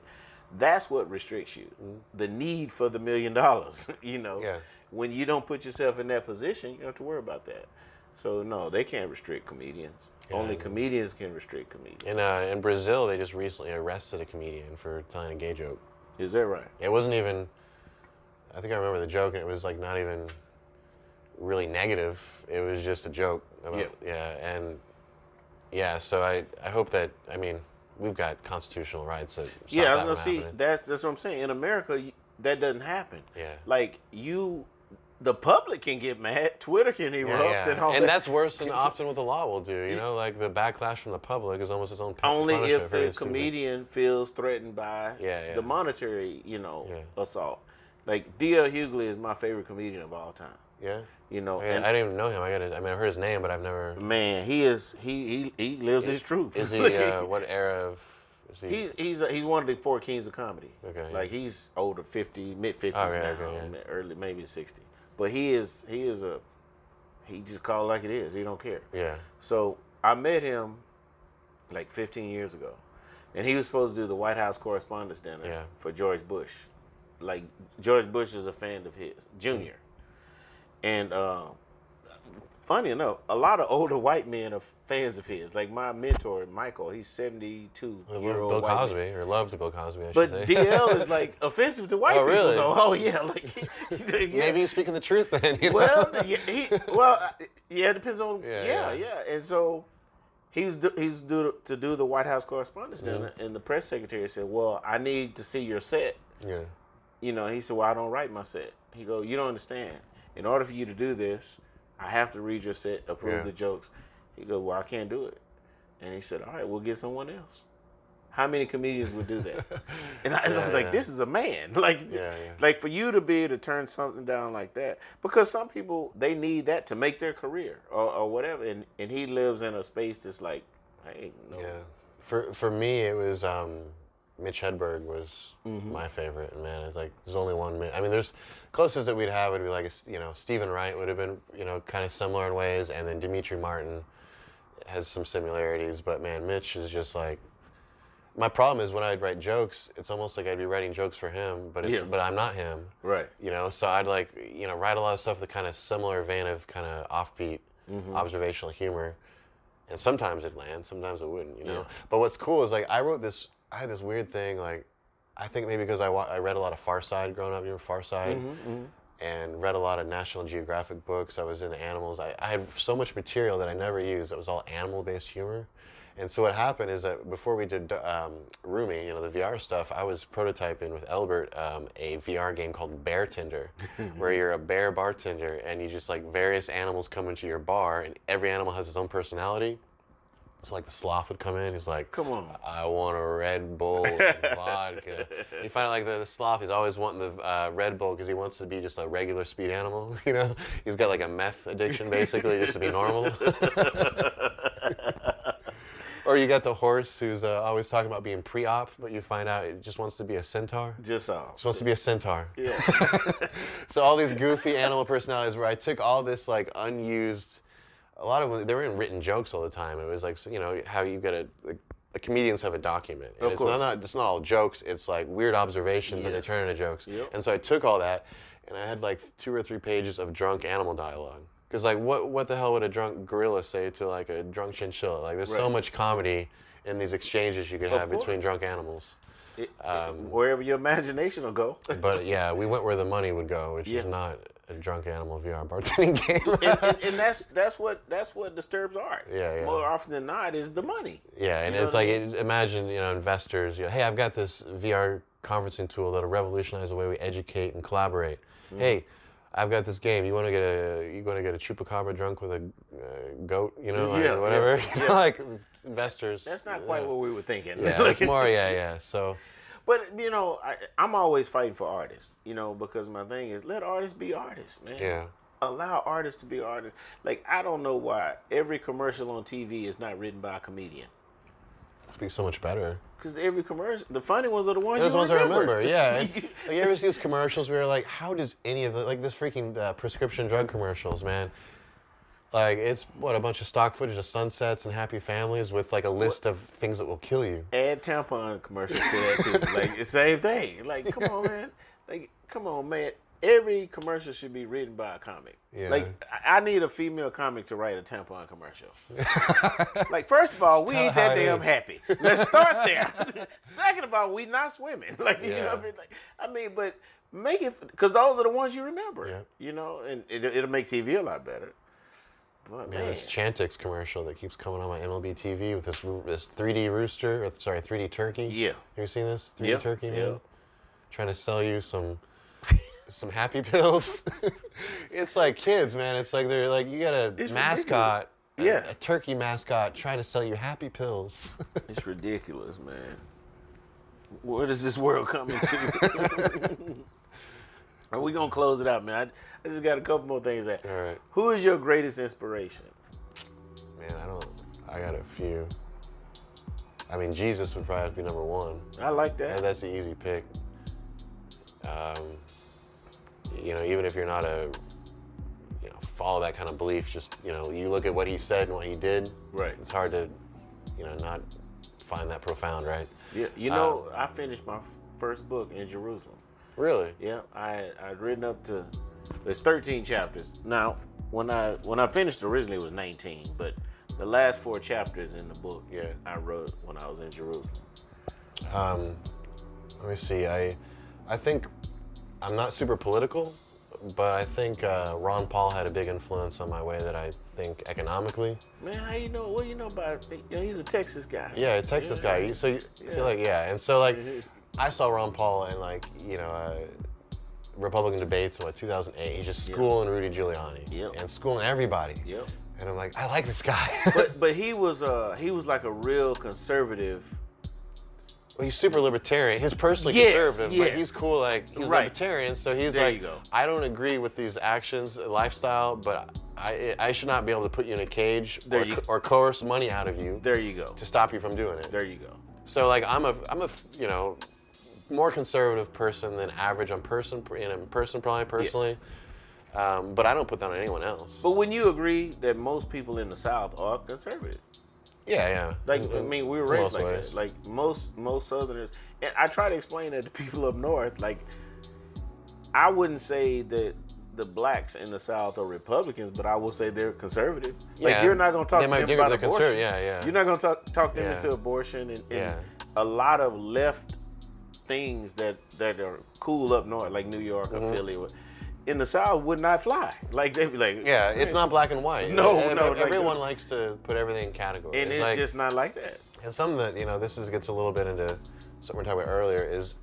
That's what restricts you. The need for the million dollars. You know, Mm-hmm. Yeah. when you don't put yourself in that position, you don't have to worry about that. So no, they can't restrict comedians. Yeah, Only comedians can restrict comedians. In uh, in Brazil, they just recently arrested a comedian for telling a gay joke. Is that right? It wasn't even. I think I remember the joke, and it was like not even really negative. It was just a joke. About, Yeah. yeah. And yeah, so I I hope that I mean we've got constitutional rights that. Yeah, I was gonna see. happening. That's that's what I'm saying. In America, that doesn't happen. Yeah. Like you, the public can get mad. Twitter can Yeah, erupt yeah. and all and that. that's worse than often what the law will do. You know, like the backlash from the public is almost its own only if the comedian feels threatened by Yeah, yeah. the monetary, you know, Yeah. assault. Like D.L. Hughley is my favorite comedian of all time. Yeah. You know, I, and I didn't even know him. I got. I mean, I heard his name, but I've never. man, he is he he he lives his truth. Is he? Uh, what era of? Is he? He's he's uh, he's one of the four kings of comedy. Okay, Like he's older, fifty, mid fifties Oh, yeah, now, okay, yeah. early maybe sixty. But he is he is a he just called like it is. He don't care. yeah. So I met him like 15 years ago, and he was supposed to do the White House Correspondents' Dinner Yeah. for George Bush. Like George Bush is a fan of his, Junior, and uh, funny enough, a lot of older white men are fans of his. Like my mentor, Michael, he's 72 I year old Bill white man. Cosby, or loved Bill Cosby. I should But say. DL is like offensive to white Oh, people. really? Though. Oh yeah, like yeah. Maybe he's speaking the truth then. You know? Well, yeah, he well, uh, yeah, it depends on Yeah, yeah, yeah. yeah, And so he's do, he's do, to do the White House correspondence. Dinner, and the press secretary said, "Well, I need to see your set." yeah. You know, he said, "Well, I don't write my set." He go, "You don't understand. In order for you to do this, I have to read your set, approve Yeah. the jokes." He go, "Well, I can't do it," and he said, "All right, we'll get someone else." How many comedians would do that? and I, I was like, yeah. "This is a man." Like, Yeah, yeah. like for you to be able to turn something down like that, because some people they need that to make their career or, or whatever, and and he lives in a space that's like, I ain't no. Yeah. For for me, it was um, Mitch Hedberg was Mm-hmm. my favorite. And man, it's like there's only one. I mean, there's closest that we'd have would be like a you know Steven Wright would have been you know kind of similar in ways, and then Demetri Martin has some similarities. But man, Mitch is just like. My problem is when I'd write jokes, it's almost like I'd be writing jokes for him, but it's Yeah. but I'm not him. Right. You know, so I'd like you know write a lot of stuff that kind of similar vein of kind of offbeat Mm-hmm. observational humor, and sometimes it lands, sometimes it wouldn't. You know, Yeah. but what's cool is like I wrote this. I had this weird thing like, I think maybe because I wa- I read a lot of Far Side growing up. You know Far Side. Mm-hmm, and read a lot of National Geographic books. I was into animals. I, I had so much material that I never used. It was all animal-based humor. And so what happened is that before we did um, Rumii, you know, the VR stuff, I was prototyping with Elbert um, a VR game called Bear Tinder, where you're a bear bartender and you just like various animals come into your bar and every animal has its own personality. So like the sloth would come in, he's like, Come on. I want a Red Bull and vodka. You find out like the, the sloth is always wanting the uh, Red Bull because he wants to be just a regular speed animal. You know, he's got like a meth addiction basically just to be normal. or you got the horse who's uh, always talking about being pre-op, but you find out it just wants to be a centaur. Just all. Just wants to be a centaur. Yeah. So all these goofy animal personalities where I took all this like unused, a lot of them, they were in written jokes all the time. It was like, you know, how you get a, like, the comedians have a document. And Of it's course. not, it's not all jokes, it's like weird observations and they turn into jokes. Yep. And so I took all that and I had like two or three pages of drunk animal dialogue. Because like, what, what the hell would a drunk gorilla say to like a drunk chinchilla? Like there's so much comedy in these exchanges you could Of have between drunk animals. It- Um, wherever your imagination will go. But yeah, we went where the money would go, which Yeah. is not a drunk animal VR bartending game. and, and, and that's that's what that's what disturbs art. Yeah, yeah. More often than not, is the money. yeah, and You it's like I it, imagine you know investors. You know, hey, I've got this VR conferencing tool that'll revolutionize the way we educate and collaborate. Mm-hmm. Hey. I've got this game. You want to get a you want to get a chupacabra drunk with a uh, goat, you know, like, Yeah, yeah, whatever. yeah. like investors. That's not quite yeah. what we were thinking. Yeah, that's more. Yeah, yeah. So But you know, I, I'm always fighting for artists. You know, because my thing is let artists be artists, man. yeah, Allow artists to be artists. Like I don't know why every commercial on TV is not written by a comedian. it'd be so much better. Because every commercial, the funny ones are the ones Those you ones remember. I remember, yeah. And, like, you ever see these commercials where you're like, how does any of the like this freaking uh, prescription drug commercials, man? Like it's what a bunch of stock footage of sunsets and happy families with like a list of things that will kill you. Add tampon commercials to that too. like the same thing. Like come on, man. Like come on, man. Every commercial should be written by a comic. Yeah. Like I I need a female comic to write a tampon commercial. like first of all, we Tell ain't how that it damn is. happy. Let's start there. Second of all, we not swimming. Like you know, Yeah. what I mean, like I mean, but make it because those are the ones you remember. Yeah. You know, and it, it'll make TV a lot better. But Man, man, this Chantix commercial that keeps coming on my MLB TV with this this 3D rooster, or sorry, 3D turkey. Yeah. Have you seen this 3D Yeah, turkey man? yeah. Trying to sell you some some happy pills. it's like kids, man. It's like they're like you got a It's mascot, a- Yes. a, turkey mascot trying to sell you happy pills. It's ridiculous, man. Where does this world come into? Are we gonna close it out, man? I, I just got a couple more things. That All right. who is your greatest inspiration? Man, I don't. I got a few. I mean, Jesus would probably be number one. I like Yeah, that. that's the easy pick. Um, you know, even if you're not a, you know, follow that kind of belief, just you know, you look at what he said and what he did. Right. It's hard to, you know, not find that profound, right? Yeah, you know, I finished my first book in Jerusalem. Really? Yeah, I I'd written up to there's 13 chapters. Now, when I when I finished originally it was 19, but the last four chapters in the book, Yeah. I wrote when I was in Jerusalem. Um, let me see. I, I think I'm not super political, but I think uh, Ron Paul had a big influence on my way that I think economically. Man, how you know? What do you know about? You know, he's a Texas guy. Yeah, a Texas Yeah. guy. So, you, so Yeah. like, yeah, and so like. I saw Ron Paul in like, you know, uh, Republican debates in what 2008. He's just schooling Rudy Giuliani Yep. and schooling everybody. Yep. And I'm like, I like this guy. but but he was uh he was like a real conservative. well, he's super libertarian. He's personally Yes, conservative, but yes. he's cool. Like he's Right. libertarian, so he's There like, you go. I don't agree with these actions, lifestyle, but I I should not be able to put you in a cage There or, you- or coerce money out of you There you go. to stop you from doing it. There you go. So like I'm a I'm a you know more conservative person than average. I'm person in a person probably personally, um, but I don't put that on anyone else. But when you agree that most people in the South are conservative, yeah, yeah. like In- I mean, we were raised like ways. that. Like most most Southerners, and I try to explain that to people up north. Like, I wouldn't say that the blacks in the South are Republicans, but I will say they're conservative. Like Yeah. you're not going to talk They to them about abortion. yeah, yeah. You're not going to talk talk them Yeah. into abortion and, and Yeah. a lot of left things that that are cool up north, like New York Mm-hmm. or Philly. or- in the South would not fly. Like they'd be like, Yeah, it's not black and white. No, Ev- no, like- Everyone likes to put everything in categories. and it's like, just not like that. and something that you know, this is gets a little bit into something we were talking about earlier. Is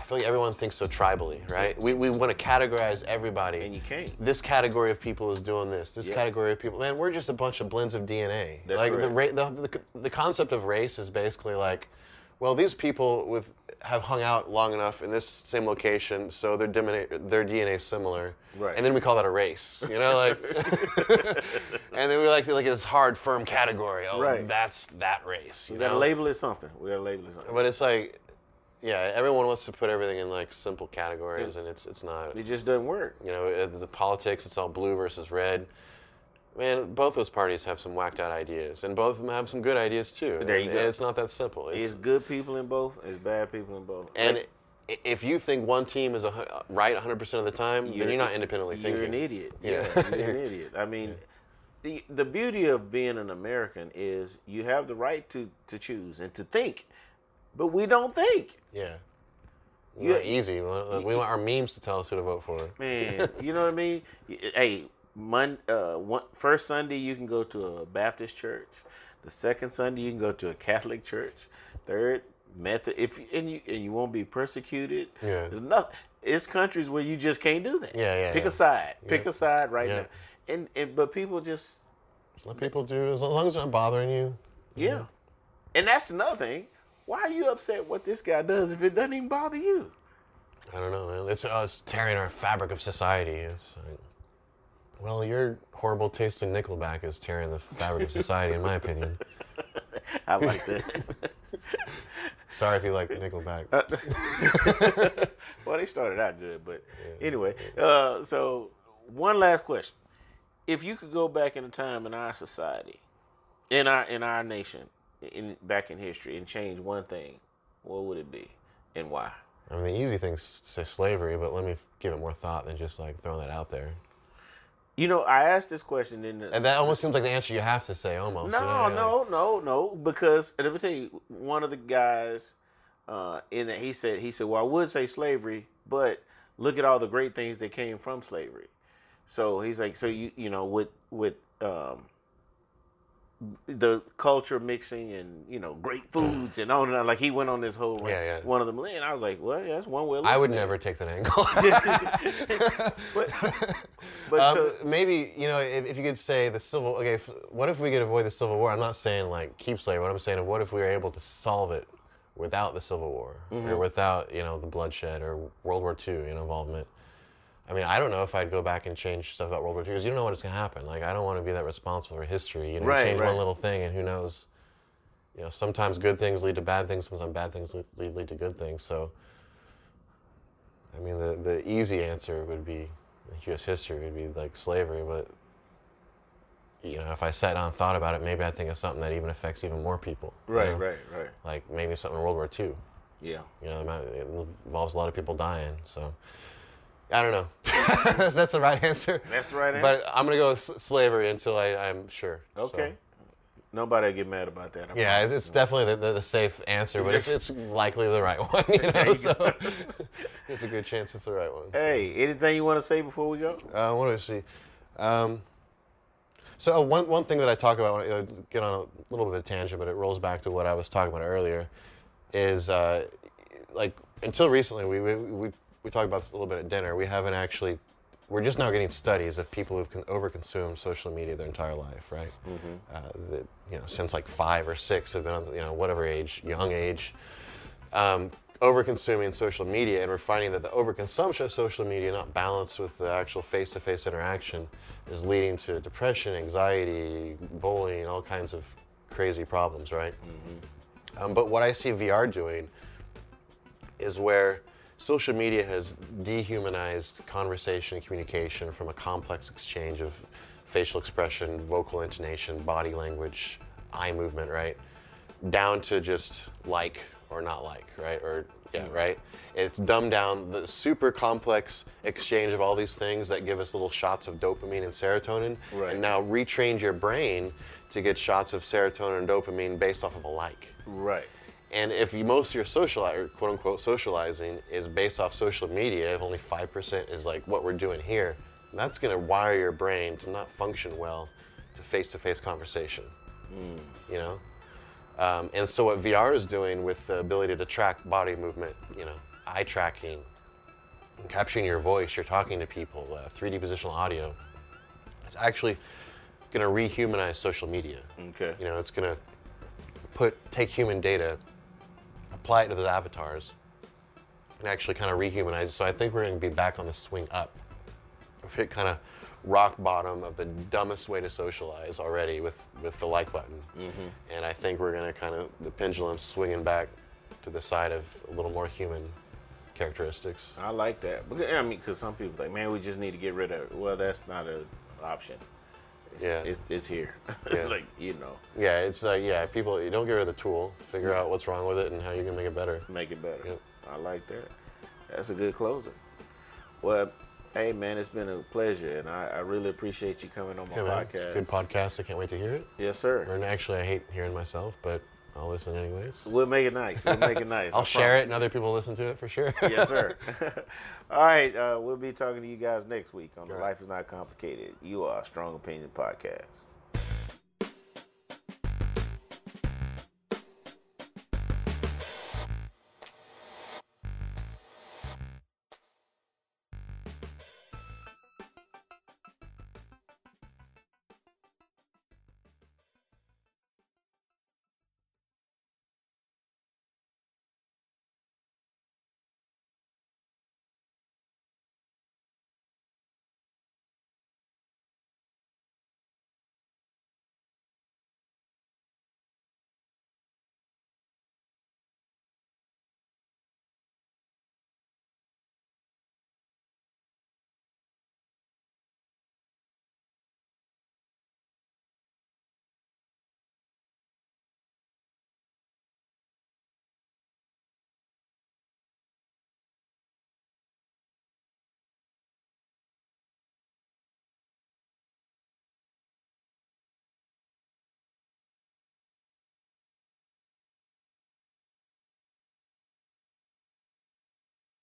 I feel like everyone thinks so tribally, right? We, we want to categorize everybody. And you can't. This category of people is doing this. This Yeah. category of people, man, we're just a bunch of blends of DNA. That's like the, the, the the concept of race is basically like, well, these people with have hung out long enough in this same location, so their DNA their DNA is similar. Right. And then we call that a race, you know, like. and then we like to like this hard, firm category. Oh, Right. that's that race. You We gotta know? label it something. We gotta label it something. But it's like, yeah, everyone wants to put everything in like simple categories, and it's it's not. It just doesn't work. You know, the politics, it's all blue versus red. Man, both those parties have some whacked out ideas, and both of them have some good ideas too. There you And go. It's not that simple. It's, It's good people in both. It's bad people in both. and Like, if you think one team is a, right 100% of the time, then you're not independently thinking. You're an idiot. Yeah. Yeah, you're an idiot. I mean, the the beauty of being an American is you have the right to to choose and to think, but we don't think. Yeah. You- easy. We want, we want our memes to tell us who to vote for. Man, you know what I mean? Hey, Mon, uh, one, first Sunday you can go to a Baptist church. The second Sunday you can go to a Catholic church. Third Method. If you, and you and you won't be persecuted. Yeah. There's noth- it's countries where you just can't do that. Yeah, yeah, Pick yeah. a side. Pick a side right Yeah. now. And and but people just Just let people do as long as it's not bothering you. yeah. And that's another thing. Why are you upset what this guy does if it doesn't even bother you? I don't know, man. It's, uh, it's tearing our fabric of society. It's like, well, your horrible taste in Nickelback is tearing the fabric of society, in my opinion. I like that. Sorry if you like Nickelback. well, they started out good, but anyway. Uh, so, one last question: If you could go back in a time in our society, in our in our nation, in back in history, and change one thing, what would it be, and why? I mean, the easy thing's to say slavery, but let me give it more thought than just like throwing that out there. You know, I asked this question in the And that almost seems like the answer you have to say, almost. No, you know, no, no, no. Because and let me tell you, one of the guys uh, in that he said he said, well, I would say slavery, but look at all the great things that came from slavery. So he's like, so you you know with with um, the culture mixing and you know great foods and on and on. Like he went on this whole Yeah, yeah. one of them. And I was like, well, yeah, that's one way. I would at never take that angle. But, but Um, so, maybe you know if, if you could say the civil. Okay, if, what if we could avoid the civil war? I'm not saying like keep slavery. What I'm saying is what if we were able to solve it without the civil war or without you know the bloodshed or World War II you know involvement. I mean, I don't know if I'd go back and change stuff about World War II because you don't know what's going to happen. Like, I don't want to be that responsible for history. You know, you Right, change right. one little thing, and who knows? You know, sometimes good things lead to bad things. Sometimes bad things lead, lead, to good things. So, I mean, the the easy answer would be U.S. history would be like slavery, but you know, if I sat down and thought about it, maybe I think of something that even affects even more people. you right, know? right, right. Like maybe something in World War II. Yeah. You know, it might- it involves a lot of people dying. So I don't know. that's, that's the right answer. That's the right answer. But? I'm gonna go with s- slavery until I, I'm sure. So, Okay. Nobody get mad about that. I Yeah, it's, it's definitely the, the, the safe answer, but it's, it's likely the right one. You know, so there's a good chance it's the right one. so. Hey, anything you want to say before we go? Uh, what do I see? Um, so uh, one, one thing that I talk about, when I uh, get on a little bit of a tangent, but it rolls back to what I was talking about earlier, is uh, like until recently we, we, we, we talked about this a little bit at dinner. We haven't actually, we're just now getting studies of people who've con- overconsumed social media their entire life, right? Uh, that, you know, since like five or six have been on, you know, whatever age, young age um, over-consuming social media, and we're finding that the overconsumption of social media, not balanced with the actual face-to-face interaction, is leading to depression, anxiety, bullying, all kinds of crazy problems, right? Um, but what I see VR doing is where social media has dehumanized conversation and communication from a complex exchange of facial expression, vocal intonation, body language, eye movement, right? Down to just like or not like, right? Or yeah, mm. right? It's dumbed down the super complex exchange of all these things that give us little shots of dopamine and serotonin. Right. And now retrained your brain to get shots of serotonin and dopamine based off of a like. Right. And if you, most of your social, quote unquote, socializing is based off social media, if only 5% is like what we're doing here, that's going to wire your brain to not function well to face to face conversation. You know? Um, and so, what VR is doing with the ability to track body movement, you know, eye tracking, capturing your voice, you're talking to people, uh, 3D positional audio, it's actually going to rehumanize social media. Okay. You know, it's going to put take human data, apply it to those avatars, and actually kind of rehumanize it. So I think we're going to be back on the swing up. We've hit kind of rock bottom of the dumbest way to socialize already with with the like button, mm-hmm. and I think we're going to kind of the pendulum swinging back to the side of a little more human characteristics. I like that. Because, I mean, because some people like, man, we just need to get rid of it. Well, that's not an option. It's, Yeah. it's, it's here. Yeah. like you know, Yeah, it's like yeah, people you don't get rid of the tool, figure out what's wrong with it and how you can make it better. make it better. Yep. I like that. That's a good closer. Well, hey man, it's been a pleasure, and I, I really appreciate you coming on my Yeah, podcast. a good podcast. I can't wait to hear it. Yes, sir. And actually, I hate hearing myself, but I'll listen anyways. We'll make it nice. We'll make it nice. I'll I share it, and other people listen to it for sure. yes, sir. All right, uh, we'll be talking to you guys next week on the Life is Not Complicated. You are a Strong Opinion podcast.